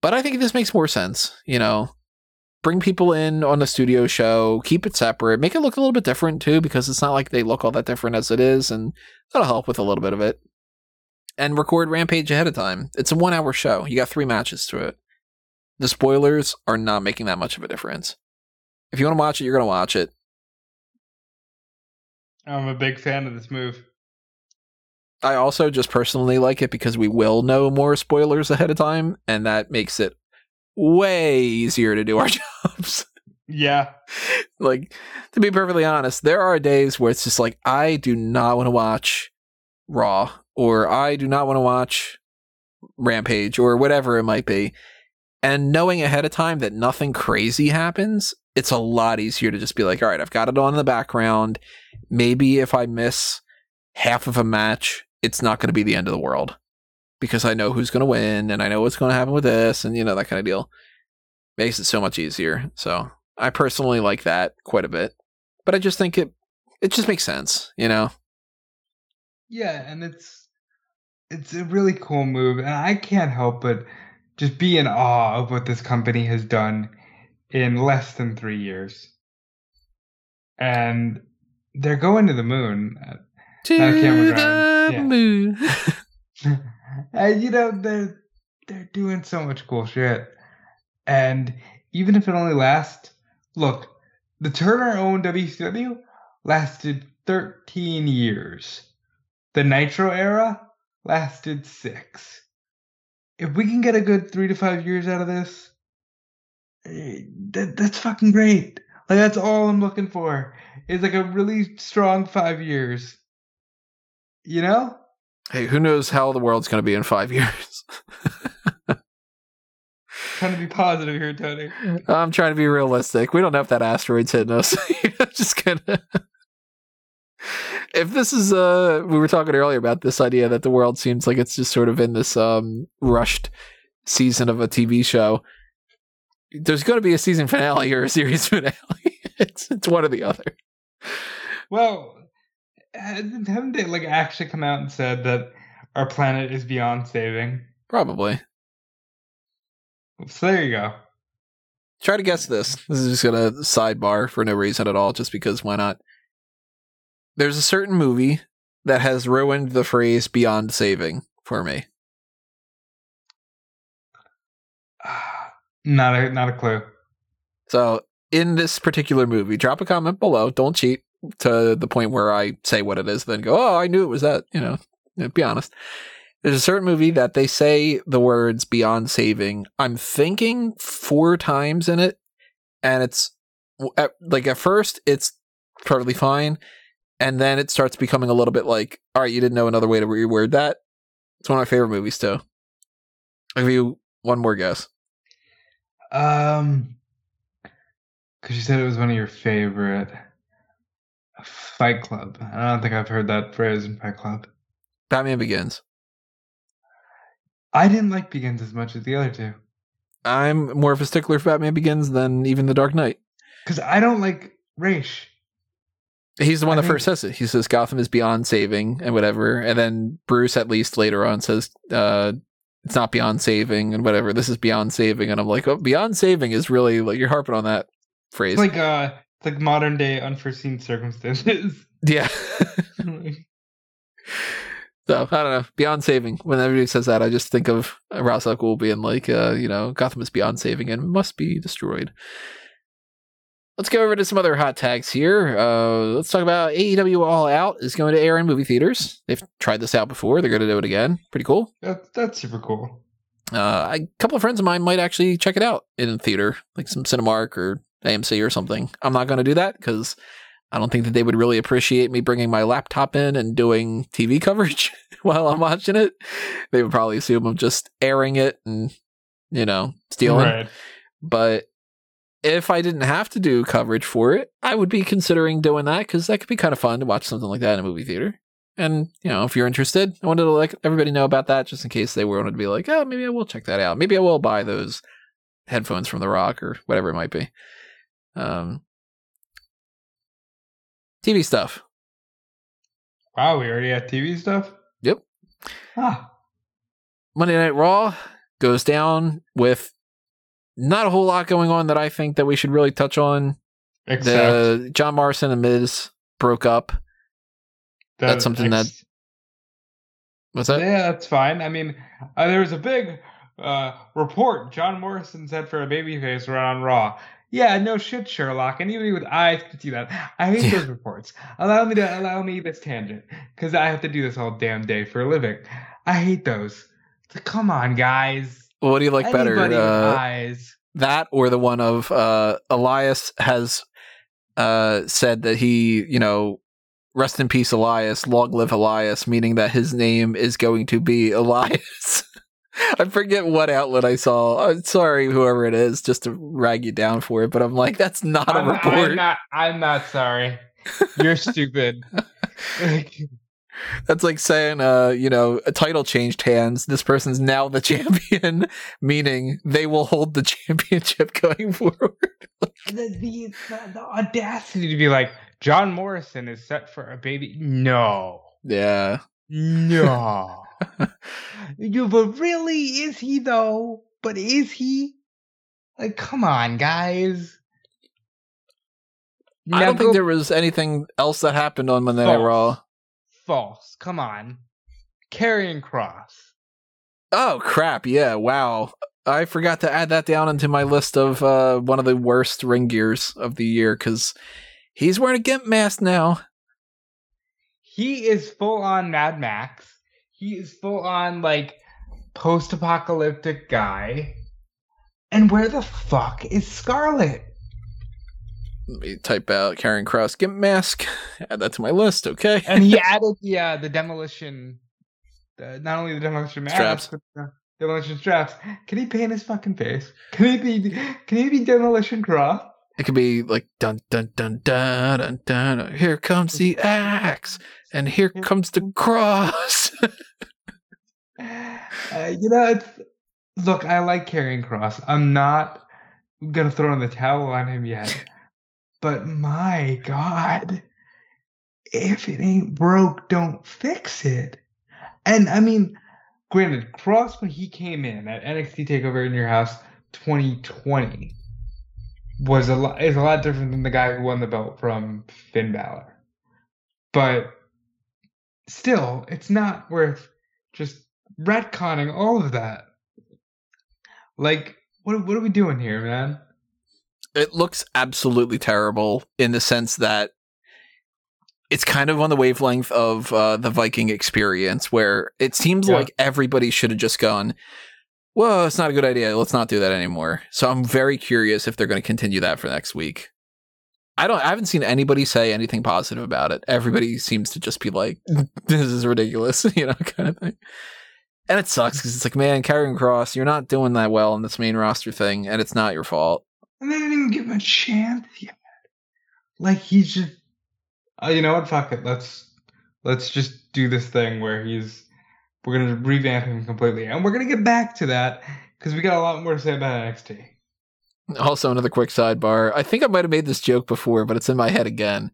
But i think this makes more sense you know? Bring people in on a studio show keep it separate make it look a little bit different too because it's not like they look all that different as it is and that'll help with a little bit of it. And record rampage ahead of time. It's a one hour show. You got three matches to it. The spoilers are not making that much of a difference. If you want to watch it you're going to watch it I'm a big fan of this move. i also just personally like it because we will know more spoilers ahead of time and that makes it way easier to do our jobs Yeah. like to be perfectly honest there are days where it's just like i do not want to watch raw or i do not want to watch rampage or whatever it might be and knowing ahead of time that nothing crazy happens it's a lot easier to just be like all right i've got it on in the background. Maybe if i miss half of a match it's not going to be the end of the world because i know who's going to win and i know what's going to happen with this and you know that kind of deal. Makes it so much easier. So I personally like that quite a bit, but I just think it it just makes sense, you know. Yeah, and it's it's a really cool move, and I can't help but just be in awe of what this company has done in less than three years. And they're going to the moon. To the yeah. moon. and you know, they're they're doing so much cool shit. And even if it only lasts look, the Turner owned WCW lasted 13 years. The Nitro era lasted six. If we can get a good three to five years out of this, eh, that, that's fucking great. Like that's all I'm looking for. Is like a really strong five years. You know? hey, who knows how the world's going to be in five years? Trying to be positive here, Tony. I'm trying to be realistic. We don't know if that asteroid's hitting us. I'm just gonna. If this is uh, we were talking earlier about this idea that the world seems like it's just sort of in this um rushed season of a TV show. There's going to be a season finale or a series finale. it's it's one or the other. Well, haven't they like actually come out and said that our planet is beyond saving? Probably. So there you go. Try to guess this. This is just gonna sidebar for no reason at all, just because why not? There's a certain movie that has ruined the phrase beyond saving for me. Not a not a clue. So in this particular movie, drop a comment below. Don't cheat to the point where I say what it is, then go, oh, I knew it was that. You know, be honest. There's a certain movie that they say the words beyond saving. I'm thinking four times in it, and it's at, like at first it's perfectly fine, and then it starts becoming a little bit like, all right, you didn't know another way to reword that. It's one of my favorite movies too. I'll give you one more guess. Um, because you said it was one of your favorite. Fight Club. I don't think I've heard that phrase in Fight Club. Batman Begins. I didn't like Begins as much as the other two. I'm more of a stickler for Batman Begins than even The Dark Knight. Because I don't like Ra's. He's the one I that think... first says it. He says Gotham is beyond saving and whatever. And then Bruce, at least later on, says uh, it's not beyond saving and whatever. This is beyond saving. And I'm like, oh, beyond saving is really like you're harping on that phrase. It's like uh, it's like modern day unforeseen circumstances. Yeah. So I don't know. Beyond saving. When everybody says that, I just think of Ra's al Ghul being like, uh, you know, Gotham is beyond saving and must be destroyed. Let's go over to some other hot tags here. Uh, let's talk about AEW All Out is going to air in movie theaters. They've tried this out before. They're going to do it again. Pretty cool. That, that's super cool. Uh, a couple of friends of mine might actually check it out in theater, like some Cinemark or AMC or something. I'm not going to do that because I don't think that they would really appreciate me bringing my laptop in and doing TV coverage while I'm watching it. They would probably assume I'm just airing it and, you know, stealing. Right. But if I didn't have to do coverage for it, I would be considering doing that because that could be kind of fun to watch something like that in a movie theater. And, you know, if you're interested, I wanted to let everybody know about that just in case they wanted to be like, oh, maybe I will check that out. Maybe I will buy those headphones from The Rock or whatever it might be. Um, TV stuff. Wow, we already have TV stuff? Yep. Ah. Monday Night Raw goes down with not a whole lot going on that I think that we should really touch on. Except the John Morrison and Miz broke up. That, that's something ex- that. What's that? Yeah, that's fine. I mean, uh, there was a big uh, report. John Morrison said for a babyface run on Raw. Yeah, no shit, Sherlock. Anybody with eyes can see that. I hate yeah. those reports. Allow me to allow me this tangent because I have to do this all damn day for a living. I hate those. come on, guys. What do you like Anybody better? Uh, eyes. That or the one of uh, Elias has uh, said that he, you know, rest in peace, Elias, long live Elias, meaning that his name is going to be Elias. I forget what outlet I saw. I'm sorry, whoever it is, just to rag you down for it. But I'm like, that's not I'm, a report. I'm not. I'm not sorry. You're stupid. that's like saying, uh, you know, a title changed hands. This person's now the champion, meaning they will hold the championship going forward. the, the, the audacity to be like, John Morrison is set for a baby. No. Yeah. No. you, but really, is he though? But is he? Like, come on, guys. I don't think there was anything else that happened on Monday Night Raw. False. Come on. Karrion Cross. Oh crap! Yeah, wow. I forgot to add that down into my list of uh, one of the worst ring gears of the year because he's wearing a gimp mask now. He is full on Mad Max he is full on like post apocalyptic guy. And where the fuck is Scarlett? Let me type out Karrion Cross Gimp Mask. Add that to my list, okay? and he added the uh, the demolition, the, not only the demolition straps, but the demolition straps. Can he paint his fucking face? Can he be? Can he be demolition cross? It could be like dun dun dun dun dun dun. Here comes the axe, and here comes the cross. uh, you know, it's look. I like Karrion Cross. I'm not gonna throw in the towel on him yet, but my God, if it ain't broke, don't fix it. And I mean, granted, Cross when he came in at NXT Takeover in Your House 2020 was a lot is a lot different than the guy who won the belt from Finn Balor. But still, it's not worth just retconning all of that. Like, what what are we doing here, man? It looks absolutely terrible in the sense that it's kind of on the wavelength of uh, the Viking experience, where it seems yeah. like everybody should have just gone, "Well, it's not a good idea. Let's not do that anymore." So I'm very curious if they're going to continue that for next week. I don't. I haven't seen anybody say anything positive about it. Everybody seems to just be like, "This is ridiculous," you know, kind of thing. And it sucks because it's like, man, Karrion Cross, you're not doing that well in this main roster thing, and it's not your fault. And they didn't even give him a chance yet. Like he's just, oh, you know what? Fuck it. Let's let's just do this thing where he's. We're gonna revamp him completely, and we're gonna get back to that because we got a lot more to say about NXT. Also, another quick sidebar. I think I might have made this joke before, but it's in my head again.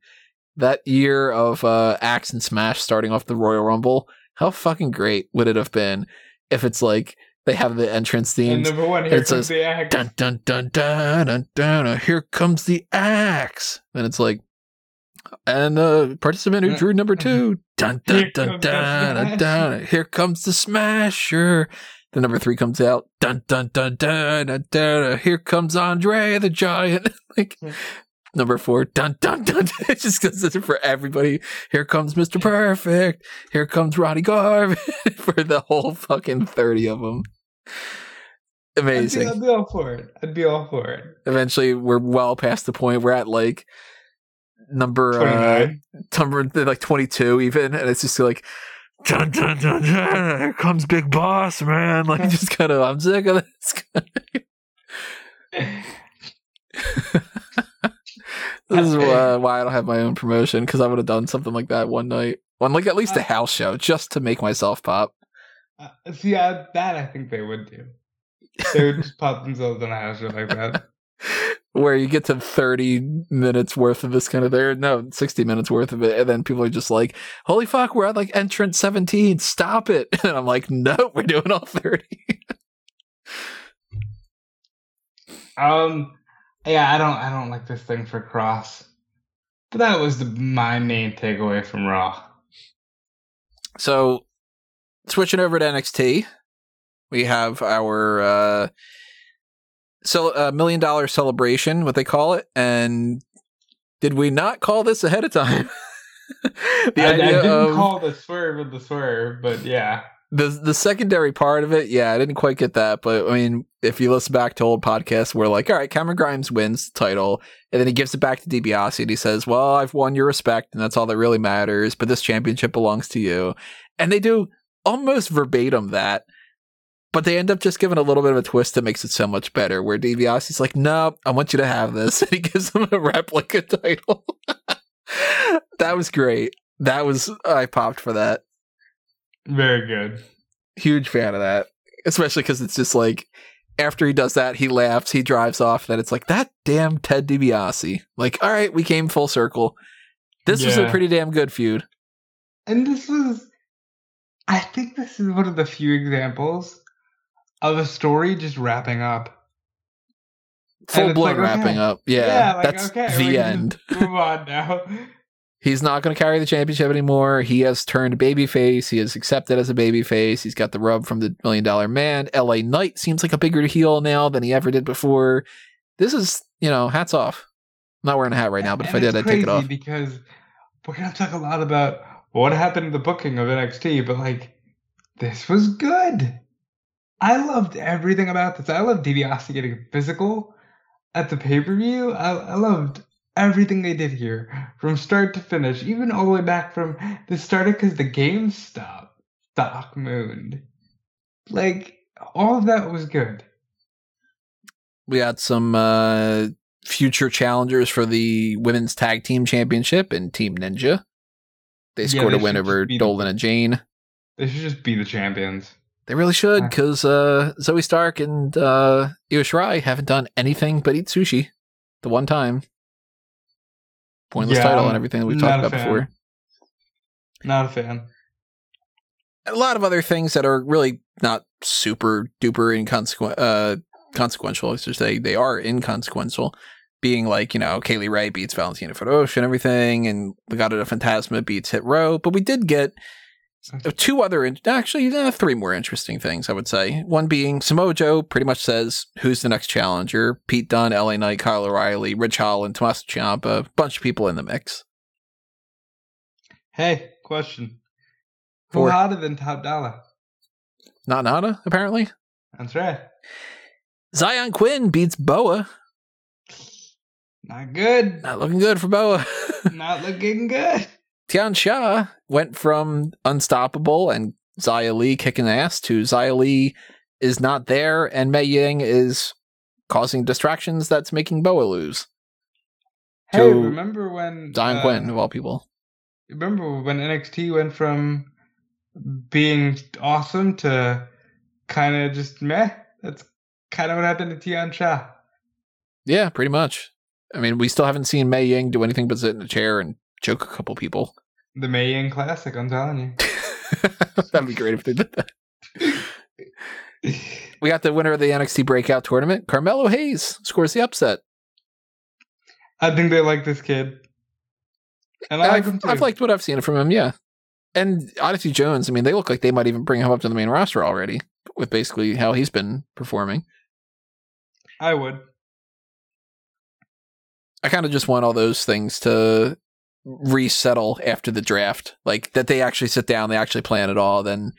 That year of uh, Axe and Smash starting off the Royal Rumble, how fucking great would it have been if it's like they have the entrance theme. And number one, here it says, the axe. Dun, dun, dun, dun, dun, dun, here comes the axe. And it's like, and the uh, participant who drew number two. Dun, dun, dun, dun, dun, dun, Here comes the smasher. The number three comes out. Dun, dun, dun, dun, dun, dun. Here comes Andre the Giant. like, number four, dun dun dun. It just goes for everybody. Here comes Mr. Perfect. Here comes Ronnie Garvin for the whole fucking thirty of them. Amazing. I'd be, I'd be, all for it. I'd be all for it. Eventually, we're well past the point. We're at like number uh, number like twenty two even, and it's just like. Dun, dun, dun, dun. Here comes Big Boss, man. Like, just kind of, I'm sick of this. This is uh, why I don't have my own promotion because I would have done something like that one night, on like at least a uh, house show, just to make myself pop. Uh, see, uh, that I think they would do. They would just pop themselves on a house like that, where you get to thirty minutes worth of this kind of there, no, sixty minutes worth of it, and then people are just like, "Holy fuck, we're at like entrance seventeen, stop it!" And I'm like, "No, we're doing all 30. um yeah, I don't I don't like this thing for cross, But that was the, my main takeaway from Raw. So, switching over to NXT, we have our uh, so uh, million dollar celebration, what they call it, and did we not call this ahead of time? the I, I didn't of, call the swerve of the swerve, but yeah the the secondary part of it, yeah, I didn't quite get that, but I mean, if you listen back to old podcasts, we're like, all right, Cameron Grimes wins the title, and then he gives it back to DiBiase, and he says, "Well, I've won your respect, and that's all that really matters. But this championship belongs to you." And they do almost verbatim that, but they end up just giving a little bit of a twist that makes it so much better. Where DiBiase's like, "No, I want you to have this," and he gives him a replica title. that was great. That was I popped for that. Very good. Huge fan of that, especially because it's just like after he does that, he laughs, he drives off. Then it's like that damn Ted DiBiase. Like, all right, we came full circle. This yeah. was a pretty damn good feud. And this was, I think, this is one of the few examples of a story just wrapping up. Full blown like, wrapping okay. up. Yeah, yeah like, that's okay, the end. Move on now. He's not going to carry the championship anymore. He has turned babyface. He is accepted as a babyface. He's got the rub from the Million Dollar Man. LA Knight seems like a bigger heel now than he ever did before. This is, you know, hats off. I'm not wearing a hat right now, but and if I did, I'd take it off. Because we're going to talk a lot about what happened in the booking of NXT, but like, this was good. I loved everything about this. I loved DiBiase getting physical at the pay per view. I, I loved everything they did here from start to finish, even all the way back from the start because the game stopped. Doc Moon. Like, all of that was good. We had some uh, future challengers for the women's tag team championship and Team Ninja. They scored yeah, they a win over Dolin the, and Jayne. They should just be the champions. They really should, because uh, Zoey Stark and uh, Io Shirai haven't done anything but eat sushi the one time pointless yeah, title and everything that we've talked about before. Not a fan. a lot of other things that are really not super duper inconsequent, uh, consequential. I should say they are inconsequential. Being like, you know, Kay Lee Ray beats Valentina Feroz and everything, and Legado del Fantasma beats Hit Row. But we did get two other, in- actually, uh, three more interesting things, I would say. One being Samoa Joe pretty much says who's the next challenger. Pete Dunne, LA Knight, Kyle O'Reilly, Ridge Holland, Tommaso Ciampa, a bunch of people in the mix. Hey, question. Who hotter than Dollar? Not Nada, apparently. That's right. Zion Quinn beats Boa. Not good. Not looking good for Boa. Not looking good. Tian Sha went from unstoppable and Xia Li kicking ass to Xia Li is not there and Mei Ying is causing distractions that's making Boa lose. Hey, To remember when Zion uh, of all people. Remember when NXT went from being awesome to kind of just meh? That's kind of what happened to Tian Sha. Yeah, pretty much. I mean, we still haven't seen Mei Ying do anything but sit in a chair and choke a couple people. The Mei Ying Classic, I'm telling you. That'd be great if they did that. We got the winner of the NXT Breakout Tournament. Carmelo Hayes scores the upset. I think they like this kid. And I like too. I've liked what I've seen from him, yeah. And Odyssey Jones, I mean, they look like they might even bring him up to the main roster already with basically how he's been performing. I would. I kind of just want all those things to resettle after the draft. Like that they actually sit down, they actually plan it all. Then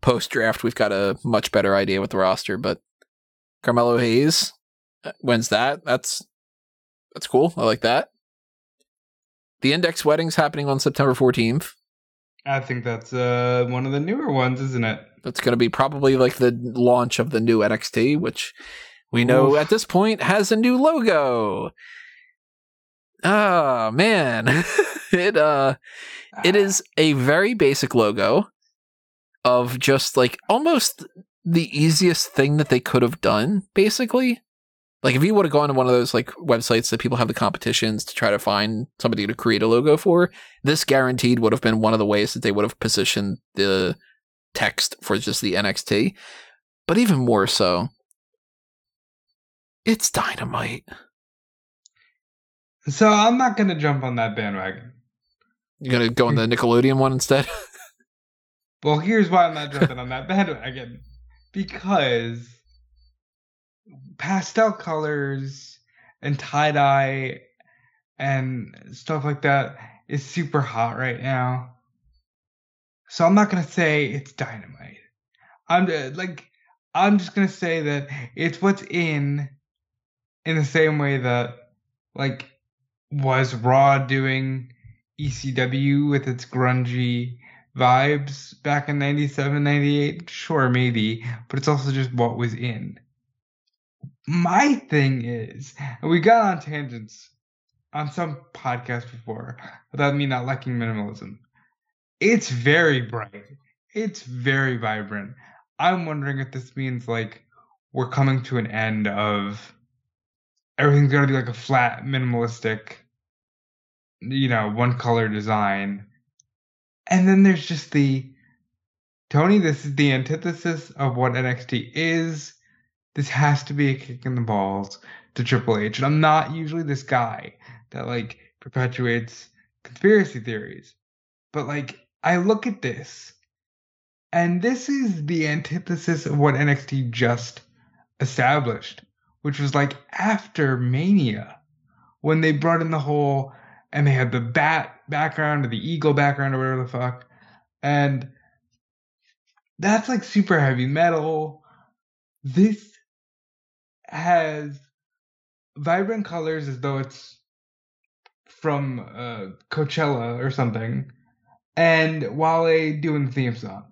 post draft, we've got a much better idea with the roster. But Carmelo Hayes uh, wins that. That's that's cool. I like that. The Index Wedding's happening on September 14th. I think that's uh, one of the newer ones, isn't it? That's going to be probably like the launch of the new NXT, which we know Oof. at this point has a new logo. Oh man, it uh, it is a very basic logo of just like almost the easiest thing that they could have done. Basically, like if you would have gone to one of those like websites that people have the competitions to try to find somebody to create a logo for, this guaranteed would have been one of the ways that they would have positioned the text for just the NXT. But even more so, it's dynamite. So I'm not going to jump on that bandwagon. You're gonna go on the Nickelodeon one instead. Well, here's why I'm not jumping on that bandwagon. Because pastel colors and tie dye and stuff like that is super hot right now. So I'm not gonna say it's dynamite. I'm uh, like I'm just gonna say that it's what's in in the same way that like was Raw doing ECW with its grungy vibes back in 97 98 sure maybe but it's also just what was in. My thing is we got on tangents on some podcast before about me not liking minimalism. It's very bright. It's very vibrant. I'm wondering if this means like we're coming to an end of everything's going to be like a flat minimalistic you know one color design and then there's just the Tony, this is the antithesis of what NXT is. This has to be a kick in the balls to Triple H. And I'm not usually this guy that like perpetuates conspiracy theories. But like I look at this and this is the antithesis of what NXT just established, which was like after Mania when they brought in the whole and they had the bat background or the eagle background or whatever the fuck. And that's like super heavy metal. This has vibrant colors as though it's from uh, Coachella or something. And Wale doing the theme song.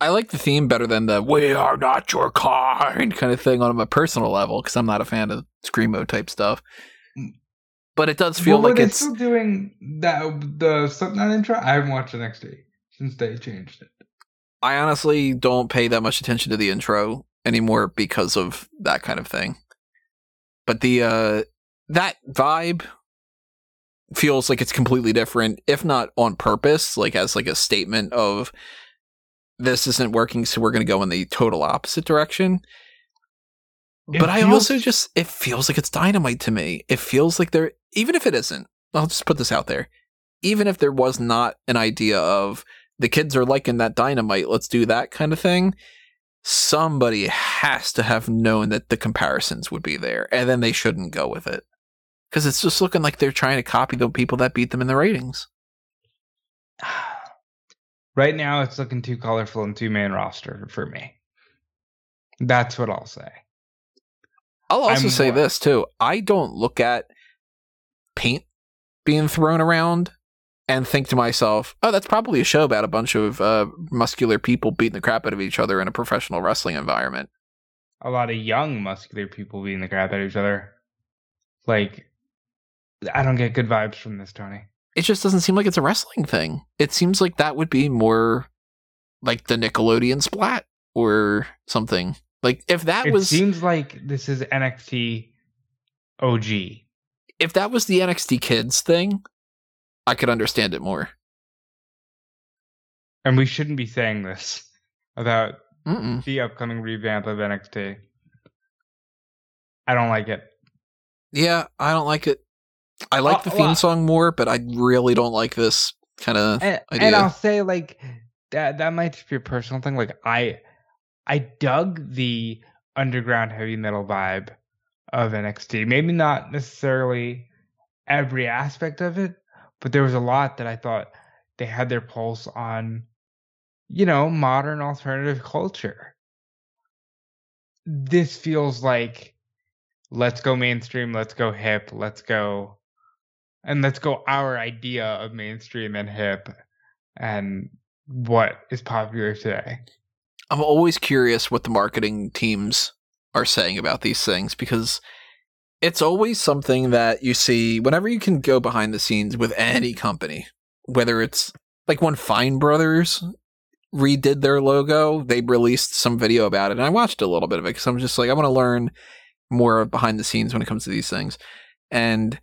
I like the theme better than the "We are not your kind" kind of thing on a personal level because I'm not a fan of screamo type stuff. But it does feel Well, like it's still doing that the Slipknot intro. I haven't watched NXT since they changed it. I honestly don't pay that much attention to the intro anymore because of that kind of thing. But the uh that vibe feels like it's completely different, if not on purpose, like as like a statement of this isn't working, so we're going to go in the total opposite direction. It but I also just it feels like it's dynamite to me. It feels like there even if it isn't. I'll just put this out there. Even if there was not an idea of the kids are liking that dynamite, let's do that kind of thing. Somebody has to have known that the comparisons would be there, and then they shouldn't go with it. Because it's just looking like they're trying to copy the people that beat them in the ratings. Right now it's looking too colorful and too main roster for me. That's what I'll say. I'll also I'm say more- this too. I don't look at paint being thrown around and think to myself, "Oh, that's probably a show about a bunch of uh, muscular people beating the crap out of each other in a professional wrestling environment." A lot of young muscular people beating the crap out of each other. Like I don't get good vibes from this, Tony. It just doesn't seem like it's a wrestling thing. It seems like that would be more like the Nickelodeon splat or something. Like if that It was seems like this is NXT OG. if that was the NXT kids thing, I could understand it more. And we shouldn't be saying this about Mm-mm. the upcoming revamp of NXT. I don't like it. Yeah, I don't like it. I like Uh, the theme well- song more, but I really don't like this kind of and, idea. and I'll say like that that might just be a personal thing. Like I I dug the underground heavy metal vibe of NXT. Maybe not necessarily every aspect of it, but there was a lot that I thought they had their pulse on, you know, modern alternative culture. This feels like let's go mainstream, let's go hip, let's go and let's go our idea of mainstream and hip and what is popular today. I'm always curious what the marketing teams are saying about these things because it's always something that you see whenever you can go behind the scenes with any company, whether it's like when Fine Brothers redid their logo, they released some video about it, and I watched a little bit of it because I'm just like I want to learn more behind the scenes when it comes to these things, and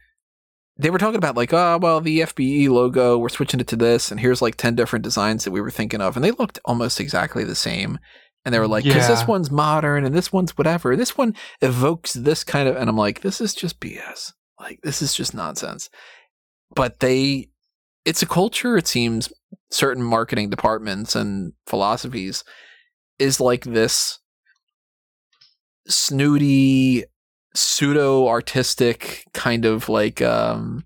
they were talking about like, oh well, the FBE logo, we're switching it to this, and here's like ten different designs that we were thinking of, and they looked almost exactly the same. And they were like, because this one's modern and this one's whatever. This one evokes this kind of, and I'm like, this is just BS. Like, this is just nonsense. But they, it's a culture, it seems, certain marketing departments and philosophies is like this snooty, pseudo artistic kind of like, um,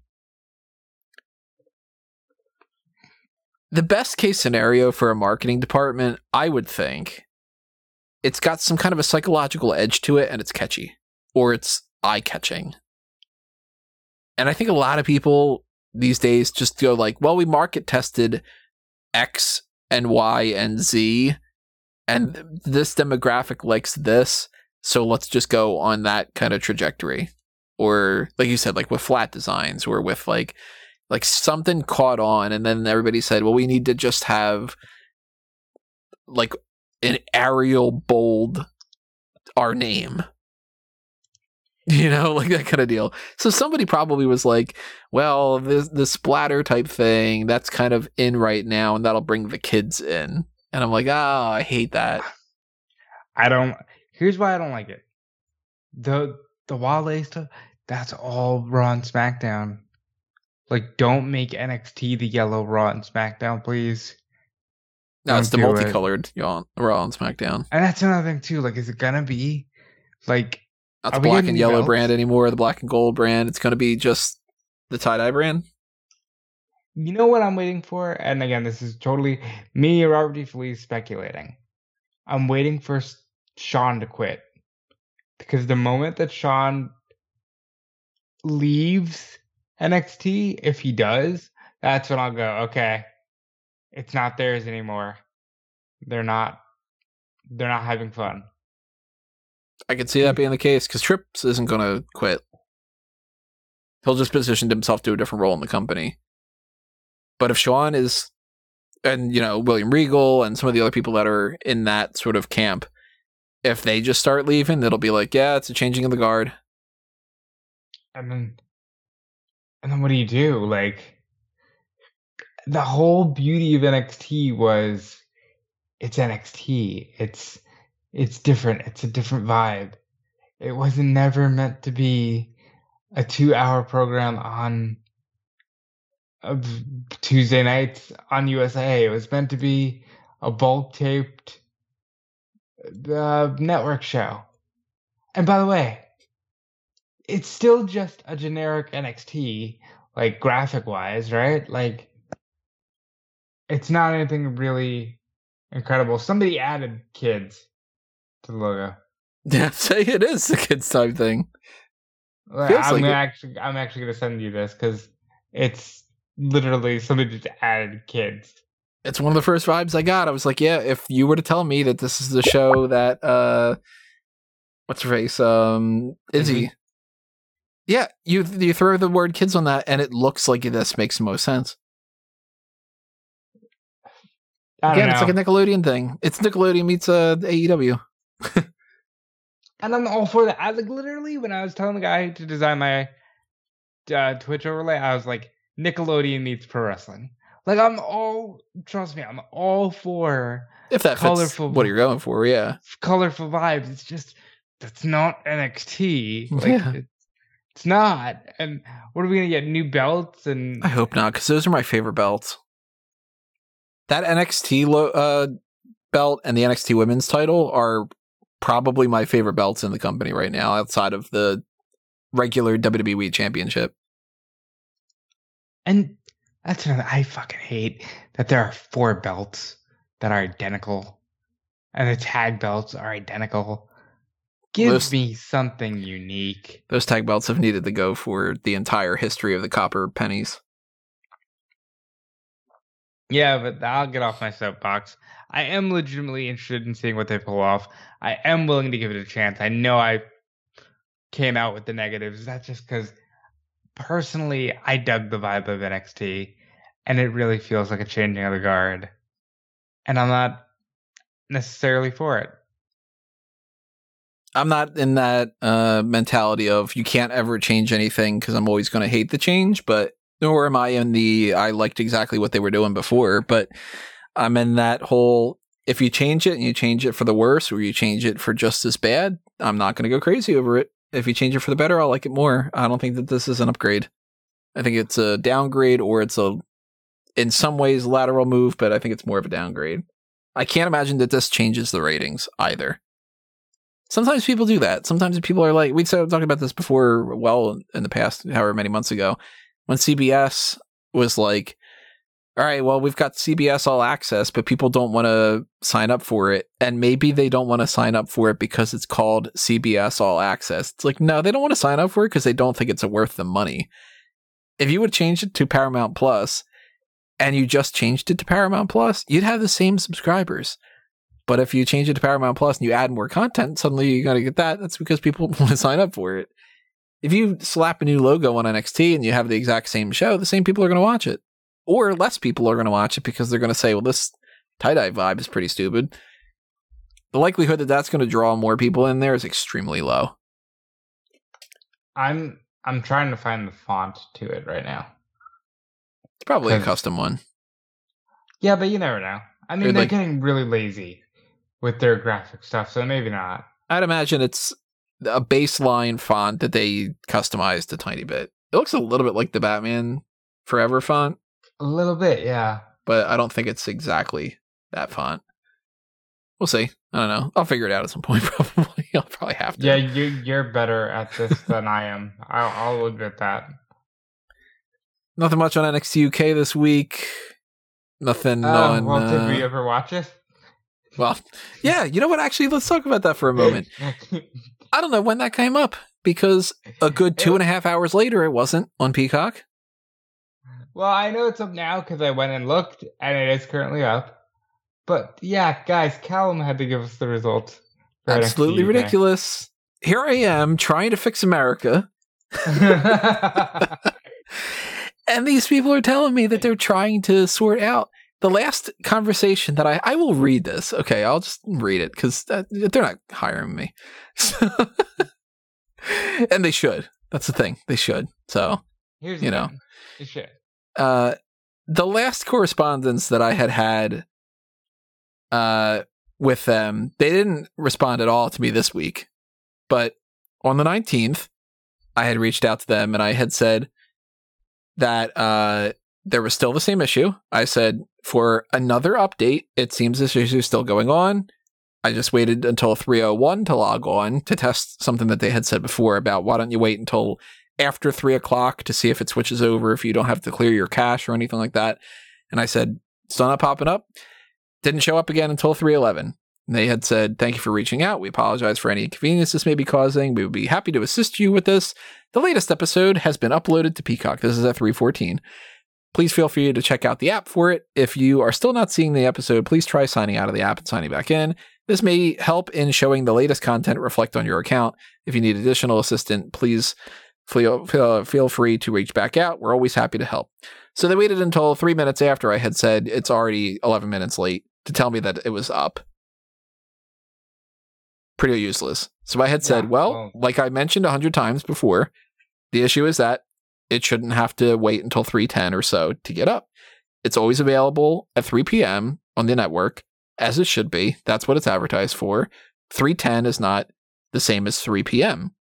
the best case scenario for a marketing department, I would think, it's got some kind of a psychological edge to it and it's catchy or it's eye catching. And I think a lot of people these days just go like, well, we market tested X and Y and Z and this demographic likes this, so let's just go on that kind of trajectory. Or like you said like with flat designs or with like like something caught on and then everybody said, well, we need to just have like an Arial bold our name. You know, like that kind of deal. So somebody probably was like, well, this the splatter type thing, that's kind of in right now, and that'll bring the kids in. And I'm like, oh, I hate that. I don't here's why I don't like it. The the Wale stuff, that's all Raw and SmackDown. Like don't make NXT the yellow Raw and SmackDown, please. No, it's the Don't do it. multicolored Raw Raw and SmackDown. And that's another thing too. Like, is it gonna be like Not the black and yellow belts? brand anymore, the black and gold brand. It's going to be just the tie dye brand. you know what I'm waiting for? And again, this is totally me or Robert D. Felice speculating. I'm waiting for Shawn to quit. Because the moment that Shawn leaves NXT, if he does, that's when I'll go, okay, it's not theirs anymore. They're not they're not having fun. I could see that being the case because Trips isn't going to quit. He'll just positioned himself to a different role in the company. But if Shawn is, and you know William Regal and some of the other people that are in that sort of camp, if they just start leaving, it'll be like, yeah, it's a changing of the guard. And then and then what do you do? Like the whole beauty of NXT was it's NXT. It's it's different. It's a different vibe. It wasn't never meant to be a two-hour program on Tuesday nights on USA. It was meant to be a bulk taped uh, network show. And by the way, it's still just a generic NXT, like graphic wise, right? Like, it's not anything really incredible. Somebody added kids to the logo. Yeah, say it is the kids type thing. Like, I'm like actually, I'm actually gonna send you this because it's literally somebody just added kids. It's one of the first vibes I got. I was like, yeah, if you were to tell me that this is the show that uh what's her face? Um Izzy. Yeah, you you throw the word kids on that and it looks like this makes the most sense. I don't Again, know. it's like a Nickelodeon thing. It's Nickelodeon meets uh AEW. and I'm all for that. I like literally when I was telling the guy to design my uh, Twitch overlay, I was like, Nickelodeon meets pro wrestling. Like I'm all trust me, I'm all for If that Colorful. what are you're going for, yeah. colorful vibes. It's just that's not NXT. Like Yeah. it's, it's not. And what are we gonna get? New belts and I hope not, because those are my favorite belts. That NXT lo- uh, belt and the NXT Women's title are probably my favorite belts in the company right now, outside of the regular WWE Championship. and that's another I fucking hate that there are four belts that are identical. And the tag belts are identical. Give Those- me something unique. Those tag belts have needed to go for the entire history of the copper pennies. Yeah, but I'll get off my soapbox. I am legitimately interested in seeing what they pull off. I am willing to give it a chance. I know I came out with the negatives. That's just because personally, I dug the vibe of NXT, and it really feels like a changing of the guard. And I'm not necessarily for it. I'm not in that uh, mentality of you can't ever change anything because I'm always going to hate the change, but nor am I in the I liked exactly what they were doing before, but I'm in that whole if you change it and you change it for the worse or you change it for just as bad, I'm not going to go crazy over it. If you change it for the better, I'll like it more. I don't think that this is an upgrade. I think it's a downgrade or it's a in some ways lateral move, but I think it's more of a downgrade. I can't imagine that this changes the ratings either. Sometimes people do that. Sometimes people are like, we started talking about this before, well, in the past, however many months ago, when CBS was like, all right, well, we've got CBS All Access, but people don't want to sign up for it. And maybe they don't want to sign up for it because it's called CBS All Access. It's like, no, they don't want to sign up for it because they don't think it's worth the money. If you would change it to Paramount Plus and you just changed it to Paramount Plus, you'd have the same subscribers. But if you change it to Paramount Plus and you add more content, suddenly you got to get that. That's because people want to sign up for it. If you slap a new logo on NXT and you have the exact same show, the same people are going to watch it. Or less people are going to watch it because they're going to say, well, this tie dye vibe is pretty stupid. The likelihood that that's going to draw more people in there is extremely low. I'm I'm trying to find the font to it right now. It's probably a custom one. Yeah, but you never know. I mean, They're they're like- getting really lazy with their graphic stuff, so maybe not. I'd imagine it's a baseline font that they customized a tiny bit. It looks a little bit like the Batman Forever font, A little bit, yeah. but I don't think it's exactly that font. We'll see. I don't know. I'll figure it out at some point. Probably. I'll probably have to. Yeah, you you're better at this than I am. I'll, I'll admit that. Nothing much on NXT UK this week. Nothing Uh, on. well, did uh, we ever watch it? well, yeah. You know what? Actually, let's talk about that for a moment. I don't know when that came up because a good two and a half hours later, it wasn't on Peacock. Well, I know it's up now because I went and looked, and it is currently up. But yeah, guys, Callum had to give us the results. Absolutely ridiculous. Here I am trying to fix America, and these people are telling me that they're trying to sort out the last conversation that I I will read this. Okay, I'll just read it because they're not hiring me, and they should. That's the thing. They should. So Here's You know. thing. You should. Uh, the last correspondence that I had had uh, with them. They didn't respond at all to me this week, but on the 19th, I had reached out to them and I had said that uh, there was still the same issue. I said for another update, it seems this issue is still going on. I just waited until 301 to log on to test something that they had said before about why don't you wait until after three o'clock to see if it switches over if you don't have to clear your cache or anything like that. And I said, still not popping up. Didn't show up again until 311. They had said, Thank you for reaching out. We apologize for any inconvenience this may be causing. We would be happy to assist you with this. The latest episode has been uploaded to Peacock. This is at 314. Please feel free to check out the app for it. If you are still not seeing the episode, please try signing out of the app and signing back in. This may help in showing the latest content reflect on your account. If you need additional assistance, please feel, feel, feel free to reach back out. We're always happy to help. So they waited until three minutes after I had said it's already 11 minutes late to tell me that it was up pretty useless. So I had said, Yeah, well, well- like I mentioned a hundred times before, the issue is that it shouldn't have to wait until 310 or so to get up. It's always available at 3 p.m. on the network, as it should be. That's what it's advertised for. 310 is not the same as 3 p.m.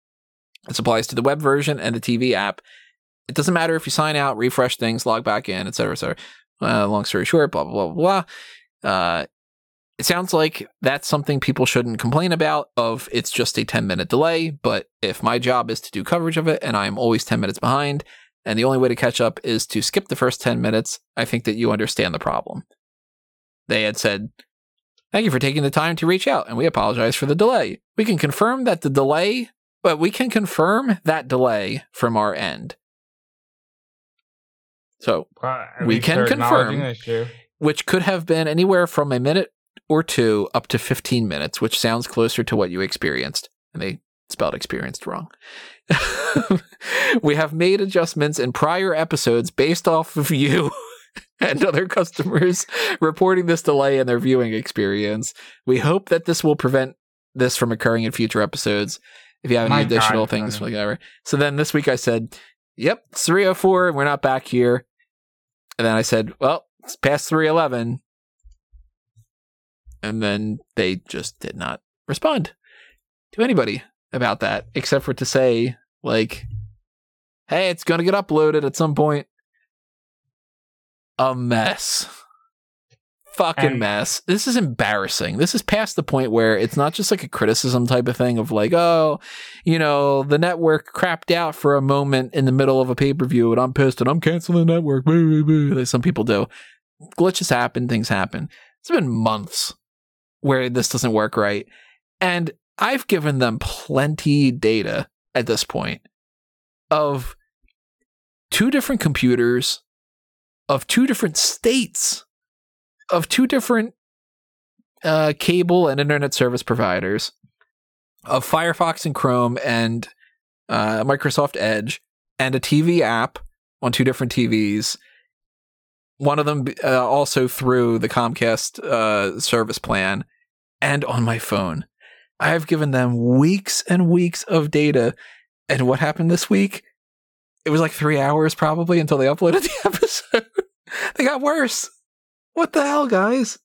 This applies to the web version and the TV app. It doesn't matter if you sign out, refresh things, log back in, etc., cetera, et cetera. Uh, long story short, blah, blah, blah, blah. Uh, it sounds like that's something people shouldn't complain about of it's just a 10 minute delay but if my job is to do coverage of it and i'm always 10 minutes behind and the only way to catch up is to skip the first 10 minutes i think that you understand the problem they had said thank you for taking the time to reach out and we apologize for the delay we can confirm that the delay but we can confirm that delay from our end so at We can confirm. which could have been anywhere from a minute or two up to 15 minutes, which sounds closer to what you experienced. And they spelled experienced wrong. we have made adjustments in prior episodes based off of you and other customers reporting this delay in their viewing experience. We hope that this will prevent this from occurring in future episodes. If you have any My additional God, things, whatever. So then this week I said, Yep, 304 and we're not back here. And then I said, Well, it's past 311. And then they just did not respond to anybody about that, except for to say, like, hey, it's going to get uploaded at some point. A mess. Fucking And- mess. This is embarrassing. This is past the point where it's not just like a criticism type of thing of like, oh, you know, the network crapped out for a moment in the middle of a pay per view and I'm pissed and I'm canceling the network. Boo, boo, boo, Like some people do. Glitches happen, things happen. It's been months where this doesn't work right. And I've given them plenty data at this point of two different computers, of two different states, of two different uh, cable and internet service providers, of Firefox and Chrome and uh, Microsoft Edge, and a TV app on two different TVs. One of them uh, also through the Comcast uh, service plan and on my phone. I have given them weeks and weeks of data. And what happened this week? It was like three hours probably until they uploaded the episode. they got worse. What the hell, guys?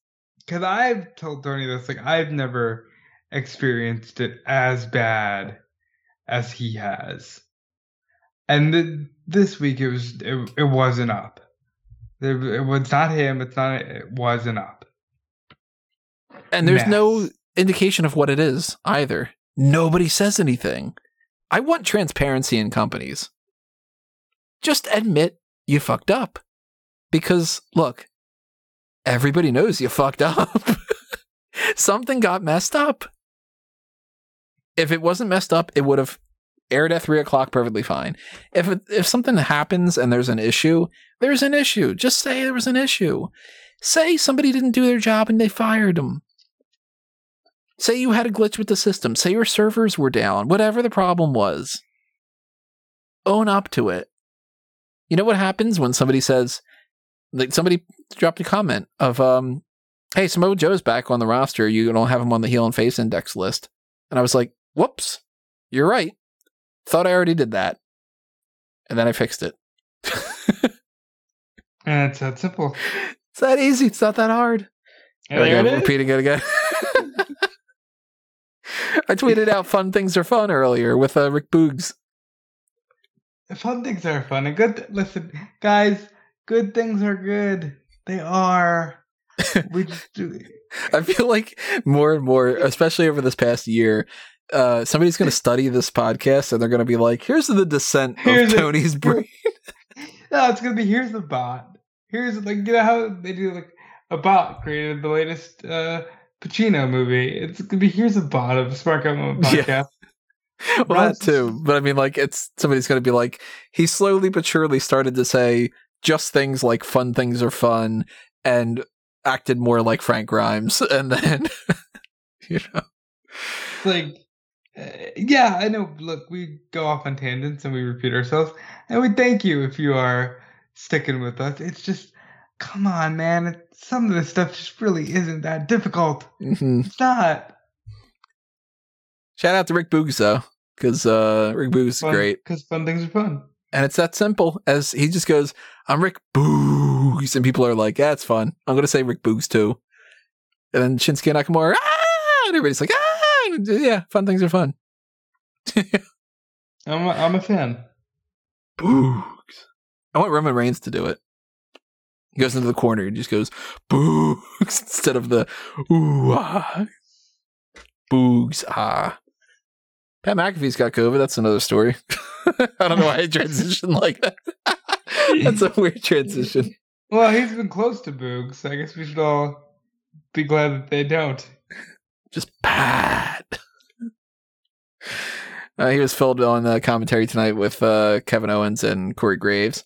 Because I've told Tony this, like I've never experienced it as bad as he has, and the, this week it was it, it wasn't up. It, it was not him. It's not. It wasn't up. And there's no indication of what it is either. Nobody says anything. I want transparency in companies. Just admit you fucked up. Because, look, everybody knows you fucked up. Something got messed up. If it wasn't messed up, it would have aired at three o'clock perfectly fine. If it, if something happens and there's an issue, there's an issue. Just say there was an issue. Say somebody didn't do their job and they fired them. Say you had a glitch with the system. Say your servers were down. Whatever the problem was, own up to it. You know what happens when somebody says, like somebody dropped a comment of, um, "Hey, Samoa Joe's back on the roster. You don't have him on the heel and face index list." And I was like, "Whoops, you're right. Thought I already did that." And then I fixed it. And it's that simple. It's that easy. It's not that hard. There Again, it repeating it again. I tweeted out "Fun things are fun" earlier with uh, Rick Boogs. Fun things are fun and good. listen, guys, good things are good. They are. We just do. I feel like more and more, especially over this past year, uh, somebody's going to study this podcast and they're going to be like, "Here's the descent Here's of it. Tony's brain." No, it's gonna be here's the bot. Here's like you know how they do like a bot created the latest uh Pacino movie. It's gonna be here's a bot of Smark Out Moment Yeah. podcast. well, that too. But I mean, like, it's somebody's going to be like, he slowly but surely started to say just things like "fun things are fun" and acted more like Frank Grimes, and then you know, like uh, yeah, I know. Look, we go off on tangents and we repeat ourselves, and we thank you if you are sticking with us. It's just come on, man. It, some of this stuff just really isn't that difficult. mhm. It's not. shout out to Rick Boogs though, because uh, Rick Boogs is great. because fun things are fun. And it's that simple as he just goes, I'm Rick Boogs. And people are like, yeah, it's fun. I'm going to say Rick Boogs too. And then Shinsuke Nakamura, ah! And everybody's like, ah! And yeah, fun things are fun. I'm a, I'm a fan. Boogs. I want Roman Reigns to do it. He goes into the corner and just goes, Boogs, instead of the, ooh, ah. Boogs, ah. Pat McAfee's got COVID. That's another story. I don't know why I transitioned like that. That's a weird transition. Well, he's been close to Boogs. I guess we should all be glad that they don't. just Pat. Uh, he was filled on the commentary tonight with uh, Kevin Owens and Corey Graves.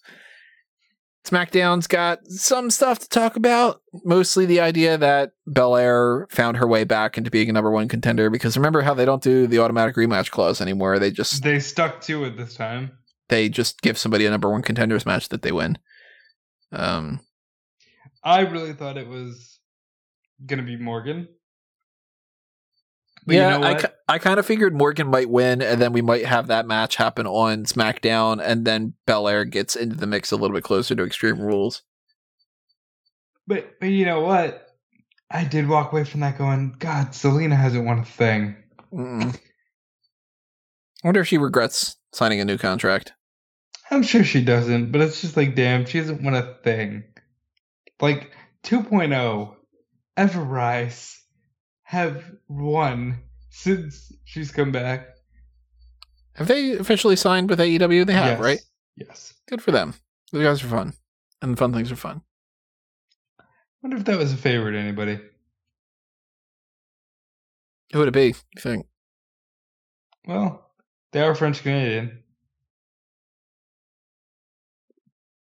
SmackDown's got some stuff to talk about. Mostly the idea that Belair found her way back into being a number one contender. Because remember how they don't do the automatic rematch clause anymore. They just They stuck to it this time. they just give somebody a number one contenders match that they win. Um, I really thought it was gonna be Morgan. But yeah, you know I, what? ki- I kind of figured Morgan might win, and then we might have that match happen on SmackDown, and then Belair gets into the mix a little bit closer to Extreme Rules. but but you know what? I did walk away from that going, God, Selena hasn't won a thing. Mm-mm. I wonder if she regrets signing a new contract. I'm sure she doesn't, but it's just like, damn, she hasn't won a thing. Like 2.0, Ever Rise have won since she's come back. Have they officially signed with AEW? They have, Yes. right? Yes. Good for them. The guys are fun, and fun things are fun. wonder if that was a favor to anybody. Who would it be? You think? Well, they are French Canadian.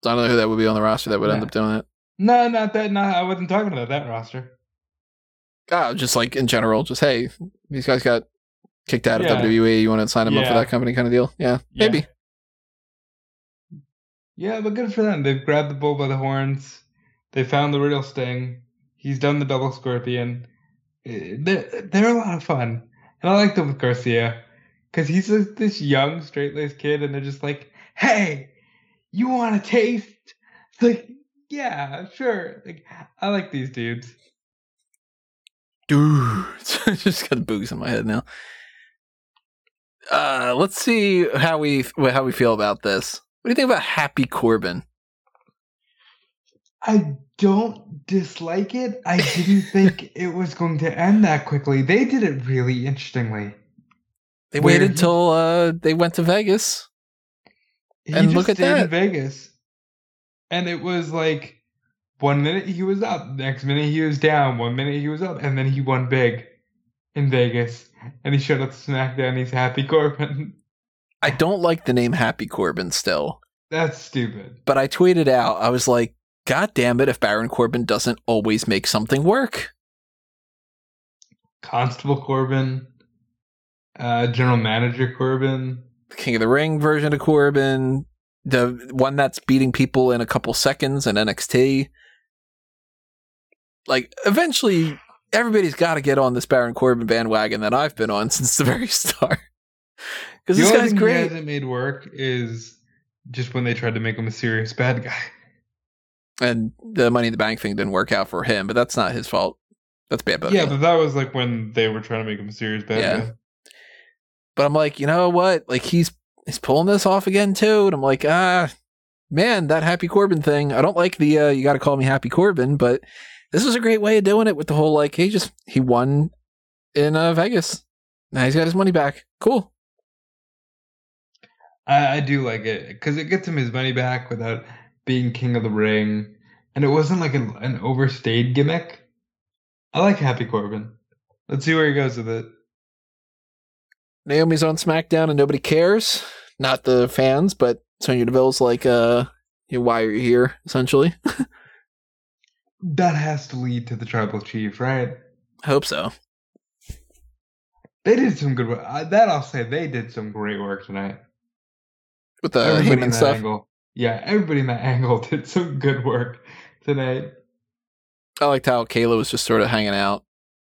I don't know who that would be on the roster that would end up doing it. No, not that. No, I wasn't talking about that roster. Oh, just like in general, just hey, these guys got kicked out of WWE. You want to sign them up for that company kind of deal? Yeah, Yeah. maybe. Yeah, but good for them. They've grabbed the bull by the horns. They found the real Sting. He's done the double scorpion. Eh, They're, they're a lot of fun. And I like them with Garcia. Because he's just this young, straight laced kid, and they're just like, hey, you want a taste? It's like, yeah, sure. Like, I like these dudes. Dude, just got boogs in my head now. Uh, let's see how we how we feel about this. What do you think about Happy Corbin? I don't dislike it. I didn't think it was going to end that quickly. They did it really interestingly. They waited he- till uh, they went to Vegas. And look at that. Vegas. And it was like one minute he was up, next minute he was down, one minute he was up, and then he won big in Vegas. And he showed up to SmackDown. He's happy Corbin. I don't like the name Happy Corbin still, That's stupid. but I tweeted out. I was like, "God damn it! If Baron Corbin doesn't always make something work." Constable Corbin, uh, General Manager Corbin. the King of the Ring version of Corbin, the one that's beating people in a couple seconds in NXT. Like, eventually, everybody's got to get on this Baron Corbin bandwagon that I've been on since the very start. Because this guy's great. hasn't made work is just when they tried to make him a serious bad guy. And the Money in the Bank thing didn't work out for him, but that's not his fault. That's bad. Yeah, but that was like when they were trying to make him a serious bad Yeah. guy. But I'm like, you know what? Like he's he's pulling this off again too, and I'm like, ah, man, that Happy Corbin thing. I don't like the uh, you got to call me Happy Corbin, but this was a great way of doing it with the whole like he just he won in uh, Vegas. Now he's got his money back. Cool. I, I do like it because it gets him his money back without being king of the ring, and it wasn't like an, an overstayed gimmick. I like Happy Corbin. Let's see where he goes with it. Naomi's on SmackDown and nobody cares. Not the fans, but Sonya Deville's like, uh, why are you here? Essentially, That has to lead to the tribal chief, right? Hope so. They did some good work. Uh, that I'll say they did some great work tonight. With the everybody in Heyman that stuff. angle, yeah, everybody in that angle did some good work tonight. I liked how Kayla was just sort of hanging out.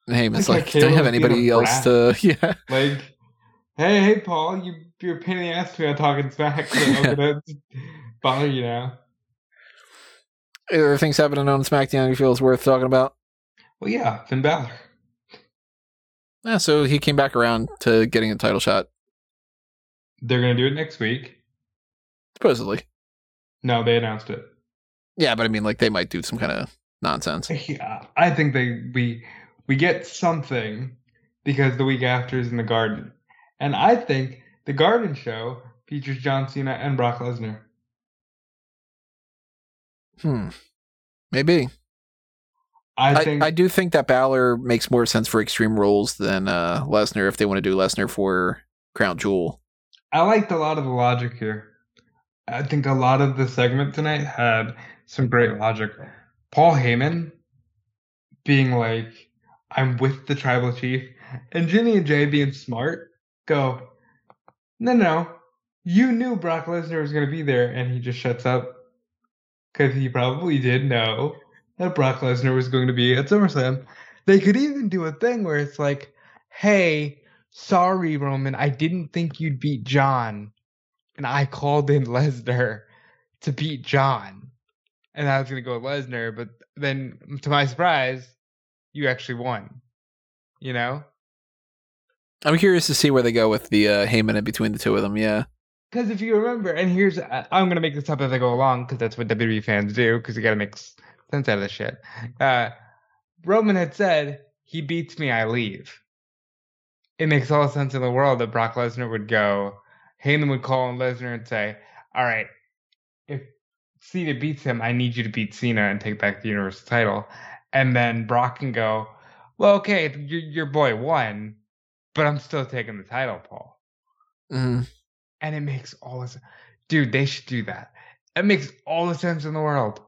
And Heyman's Like like, don't you have anybody else to, yeah. Like, hey, hey, Paul, you you're a pain in the ass to me on talking smack. So I'm gonna bother you now. Are there things happening on SmackDown you feel is worth talking about? Well, yeah, Finn Balor. Yeah, so he came back around to getting a title shot, They're gonna do it next week. supposedly. No, they announced it. Yeah, but I mean, like, they might do some kind of nonsense. Yeah, I think they we we get something because the week after is in the Garden, and I think the Garden show features John Cena and Brock Lesnar. Hmm. Maybe. I I, think I do think that Balor makes more sense for Extreme Rules than uh, Lesnar if they want to do Lesnar for Crown Jewel. I liked a lot of the logic here. I think a lot of the segment tonight had some great logic. Paul Heyman being like, I'm with the tribal chief, and Jimmy and Jey being smart go, no, no, you knew Brock Lesnar was going to be there, and he just shuts up. Because he probably did know that Brock Lesnar was going to be at SummerSlam. They could even do a thing where it's like, hey, sorry, Roman, I didn't think you'd beat John. And I called in Lesnar to beat John. And I was going to go with Lesnar, but then to my surprise, you actually won. You know? I'm curious to see where they go with the uh, Heyman in between the two of them. Yeah. Because if you remember, and here's, I- I'm going to make this up as I go along because that's what WWE fans do because you got to make sense out of this shit. Uh, Roman had said, he beats me, I leave. It makes all the sense in the world that Brock Lesnar would go, Heyman would call on Lesnar and say, all right, if Cena beats him, I need you to beat Cena and take back the Universal title. And then Brock can go, well, okay, your, your boy won, but I'm still taking the title, Paul hmm and it makes all the sense. Dude, they should do that. It makes all the sense in the world.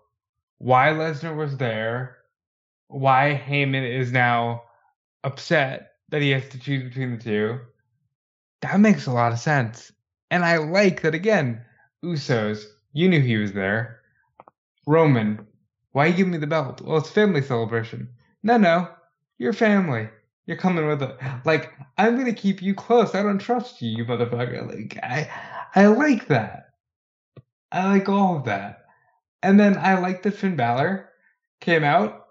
Why Lesnar was there, why Heyman is now upset that he has to choose between the two. That makes a lot of sense. And I like that again. Usos, you knew he was there. Roman, why you give me the belt? Well, it's family celebration. No, no, you're family. You're coming with it. Like, I'm gonna keep you close. I don't trust you, you motherfucker. Like, I, I like that. I like all of that. And then I like that Finn Balor came out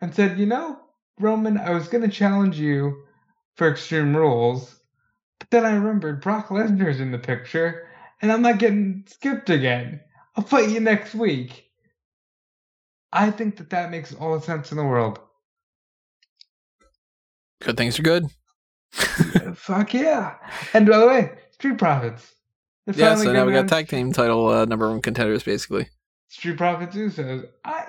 and said, you know, Roman, I was gonna challenge you for Extreme Rules, but then I remembered Brock Lesnar's in the picture, and I'm not getting skipped again. I'll fight you next week. I think that that makes all the sense in the world. Good things are good. Fuck yeah! And by the way, Street Profits. Yeah, so now we got tag team title uh, number one contenders, basically. Street Profits Usos. I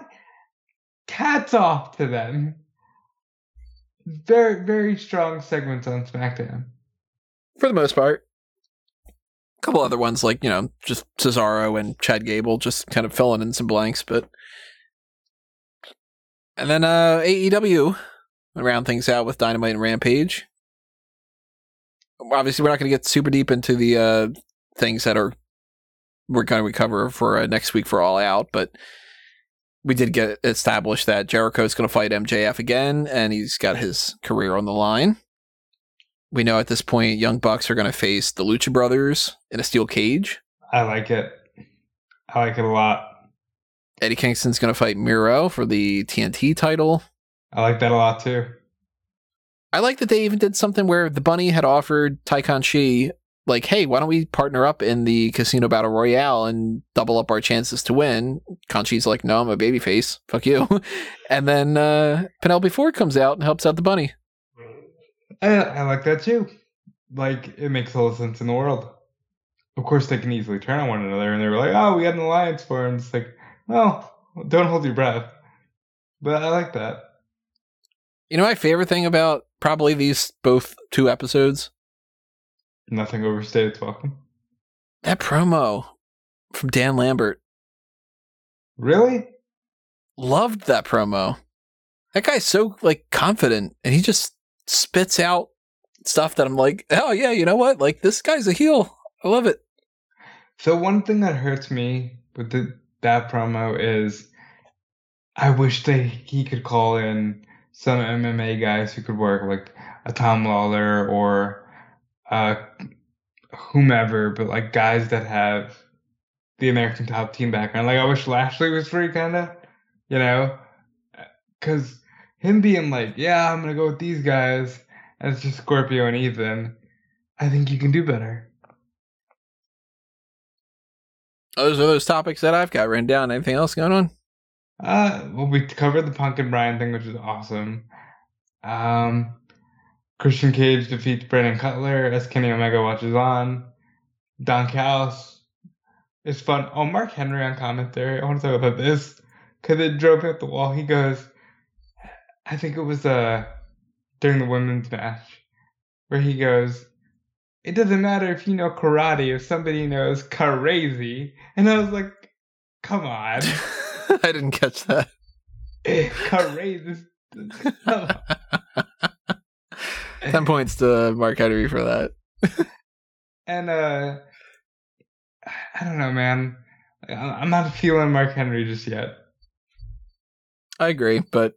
cats off to them. Very very strong segments on SmackDown. For the most part. A couple other ones, like, you know, just Cesaro and Chad Gable, just kind of filling in some blanks, but. And then uh, AEW round things out with Dynamite and Rampage. Obviously, we're not going to get super deep into the uh, things that are we're going to recover for uh, next week for All Out, but we did get established that Jericho's going to fight MJF again, and he's got his career on the line. We know at this point, Young Bucks are going to face the Lucha Brothers in a steel cage. I like it. I like it a lot. Eddie Kingston's going to fight Miro for the TNT title. I like that a lot too. I like that they even did something where the bunny had offered Tay Conti, like, hey, why don't we partner up in the casino battle royale and double up our chances to win? Conti's like, no, I'm a babyface. Fuck you. and then uh, Penelope Ford comes out and helps out the bunny. I, I like that too. Like it makes all the sense in the world. Of course, they can easily turn on one another, and they were like, "Oh, we had an alliance for," and it's like, well, don't hold your breath. But I like that. You know, my favorite thing about probably these both two episodes Nothing overstayed its welcome. that promo from Dan Lambert. Really? Loved that promo. That guy's so like confident, and he just spits out stuff that I'm like, oh yeah, you know what? Like this guy's a heel. I love it. So one thing that hurts me with the, that promo is, I wish they he could call in some MMA guys who could work, like a Tom Lawlor or uh, whomever, but like guys that have the American Top Team background. Like I wish Lashley was free, kind of, you know, because him being like, yeah, I'm gonna go with these guys, it's just Scorpio and Ethan. I think you can do better. Those are those topics that I've got written down. Anything else going on? Uh, well, we covered the Punk and Bryan thing, which is awesome. Um, Christian Cage defeats Brandon Cutler as Kenny Omega watches on. Don Callis is fun. Oh, Mark Henry on commentary. I want to talk about this because it drove me up the wall. He goes, I think it was uh during the women's match where he goes, "It doesn't matter if you know karate if somebody knows crazy," and I was like, "Come on." I didn't catch that. Crazy. Ten points to Mark Henry for that. and uh, I don't know, man. I'm not feeling Mark Henry just yet. I agree, but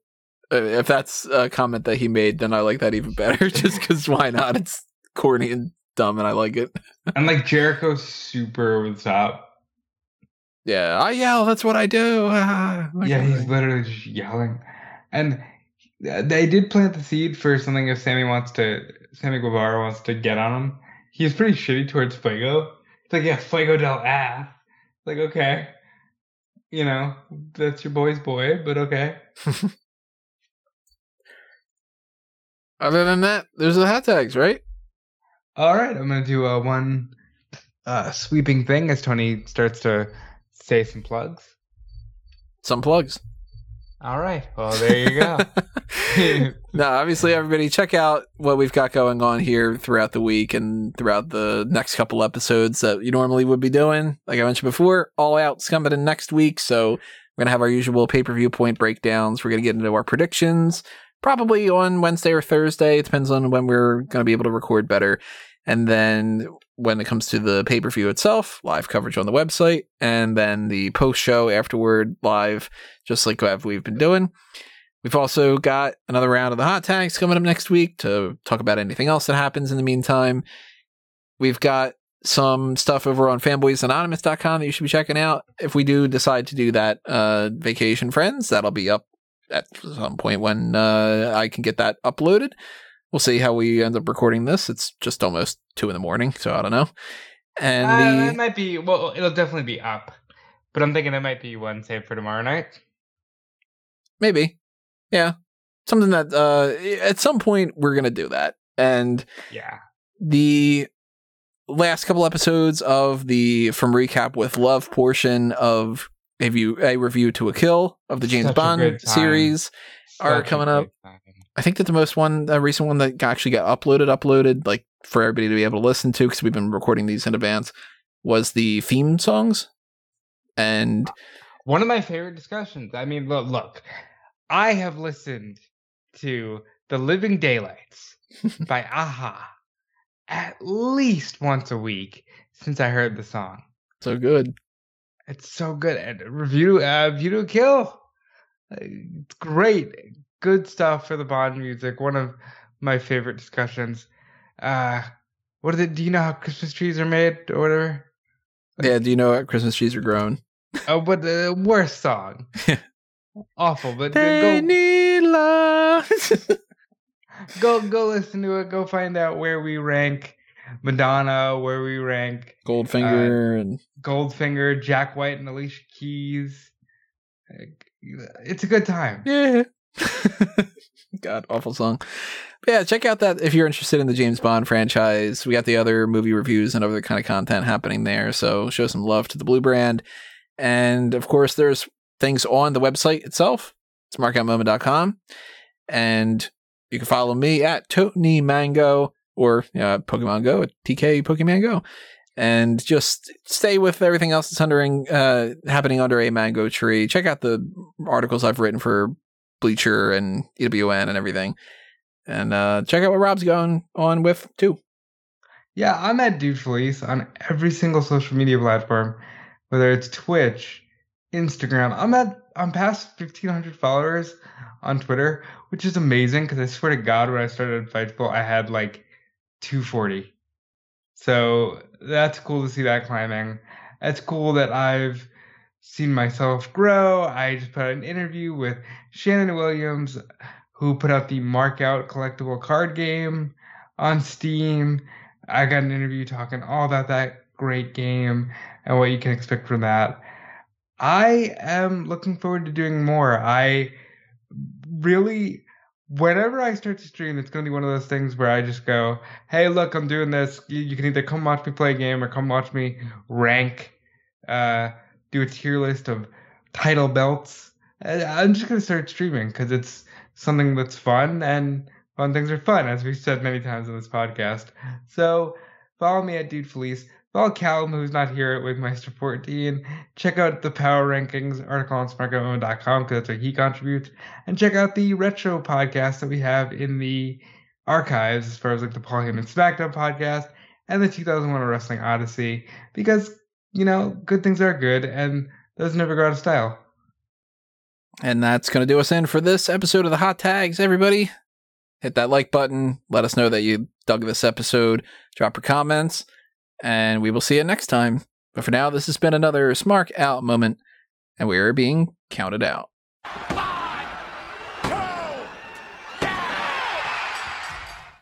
if that's a comment that he made, then I like that even better. Just because why not? It's corny and dumb, and I like it. And like Jericho's super over the top. Yeah, I yell. That's what I do. Ah, yeah, he's literally just yelling. And they did plant the seed for something if Sammy wants to, Sammy Guevara wants to get on him. He's pretty shitty towards Fuego. It's like, yeah, Fuego del ass. Like, okay. You know, that's your boy's boy, but okay. Other than that, there's the hot tags, right? All right, I'm gonna do uh, one uh, sweeping thing as Tony starts to say some plugs. Some plugs. All right, well there you go. no, obviously, everybody check out what we've got going on here throughout the week and throughout the next couple episodes that you normally would be doing. Like I mentioned before, All Out's coming in next week, so we're gonna have our usual pay per view point breakdowns. We're gonna get into our predictions, probably on Wednesday or Thursday. It depends on when we're gonna be able to record better. And then when it comes to the pay per view itself, live coverage on the website, and then the post show afterward live, just like we've been doing. We've also got another round of the hot tags coming up next week to talk about anything else that happens in the meantime. We've got some stuff over on fanboysanonymous.com that you should be checking out. If we do decide to do that uh, vacation friends, that'll be up at some point when uh, I can get that uploaded. We'll see how we end up recording this. It's just almost two in the morning, so I don't know. And Uh, the it might be well, it'll definitely be up, but I'm thinking it might be one saved for tomorrow night. maybe, yeah, something that uh, at some point we're gonna do that. And Yeah, the last couple episodes of the from recap with love portion of a view a review to a kill of the James Such Bond series are Such a coming up. time. I think that the most one, the recent one that actually got uploaded, uploaded like for everybody to be able to listen to because we've been recording these in advance was the theme songs. And One of my favorite discussions. I mean, look, look, I have listened to "The Living Daylights" by a-ha at least once a week since I heard the song. so good. It's so good. And review, uh, view to kill. Uh, It's great. Good stuff for the Bond music. One of my favorite discussions. Uh, what is it? Do you know how Christmas trees are made or whatever? Yeah, do you know what Christmas trees are grown? Oh, but the worst song. awful. But They go need love. go go listen to it. Go find out where we rank Madonna, where we rank Goldfinger and Goldfinger, Jack White, and Alicia Keys. It's a good time. yeah. God, awful song. But yeah, check out that if you're interested in the James Bond franchise. We got the other movie reviews and other kind of content happening there. So show some love to the Blue Brand. And of course, there's things on the website itself. It's SmarkOutMoment.com. And you can follow me at Tony Mango or uh, Pokemon Go at TK Pokemon Go. And just stay with everything else that's under, uh, happening under a mango tree. Check out the articles I've written for Bleacher and EWN and everything. And uh, check out what Rob's going on with too. Yeah, I'm at Dude Felice on every single social media platform, whether it's Twitch, Instagram. I'm at I'm past 1,500 followers on Twitter, which is amazing because I swear to God, when I started Fightful, I had like 240. So that's cool to see that climbing. It's cool that I've seen myself grow. I just put out an interview with Shannon Williams, who put out the Markout collectible card game on Steam. I got an interview talking all about that great game and what you can expect from that. I am looking forward to doing more. I really, whenever I start to stream, it's going to be one of those things where I just go, hey, look, I'm doing this. You, can either come watch me play a game or come watch me rank, uh, do a tier list of title belts. I'm just to start streaming because it's something that's fun and fun things are fun, as we've said many times in this podcast. So follow me at Dude Felice. Follow Callum, who's not here with Meister 14. Check out the Power Rankings article on smartgomo.com because that's where he contributes. And check out the retro podcast that we have in the archives as far as like the Paul Heyman SmackDown podcast and the 2001 Wrestling Odyssey because, you know, good things are good and those never go out of style. And that's going to do us in for this episode of the Hot Tags, everybody. Hit that like button. Let us know that you dug this episode. Drop your comments. And we will see you next time. But for now, this has been another Smark Out moment. And we are being counted out.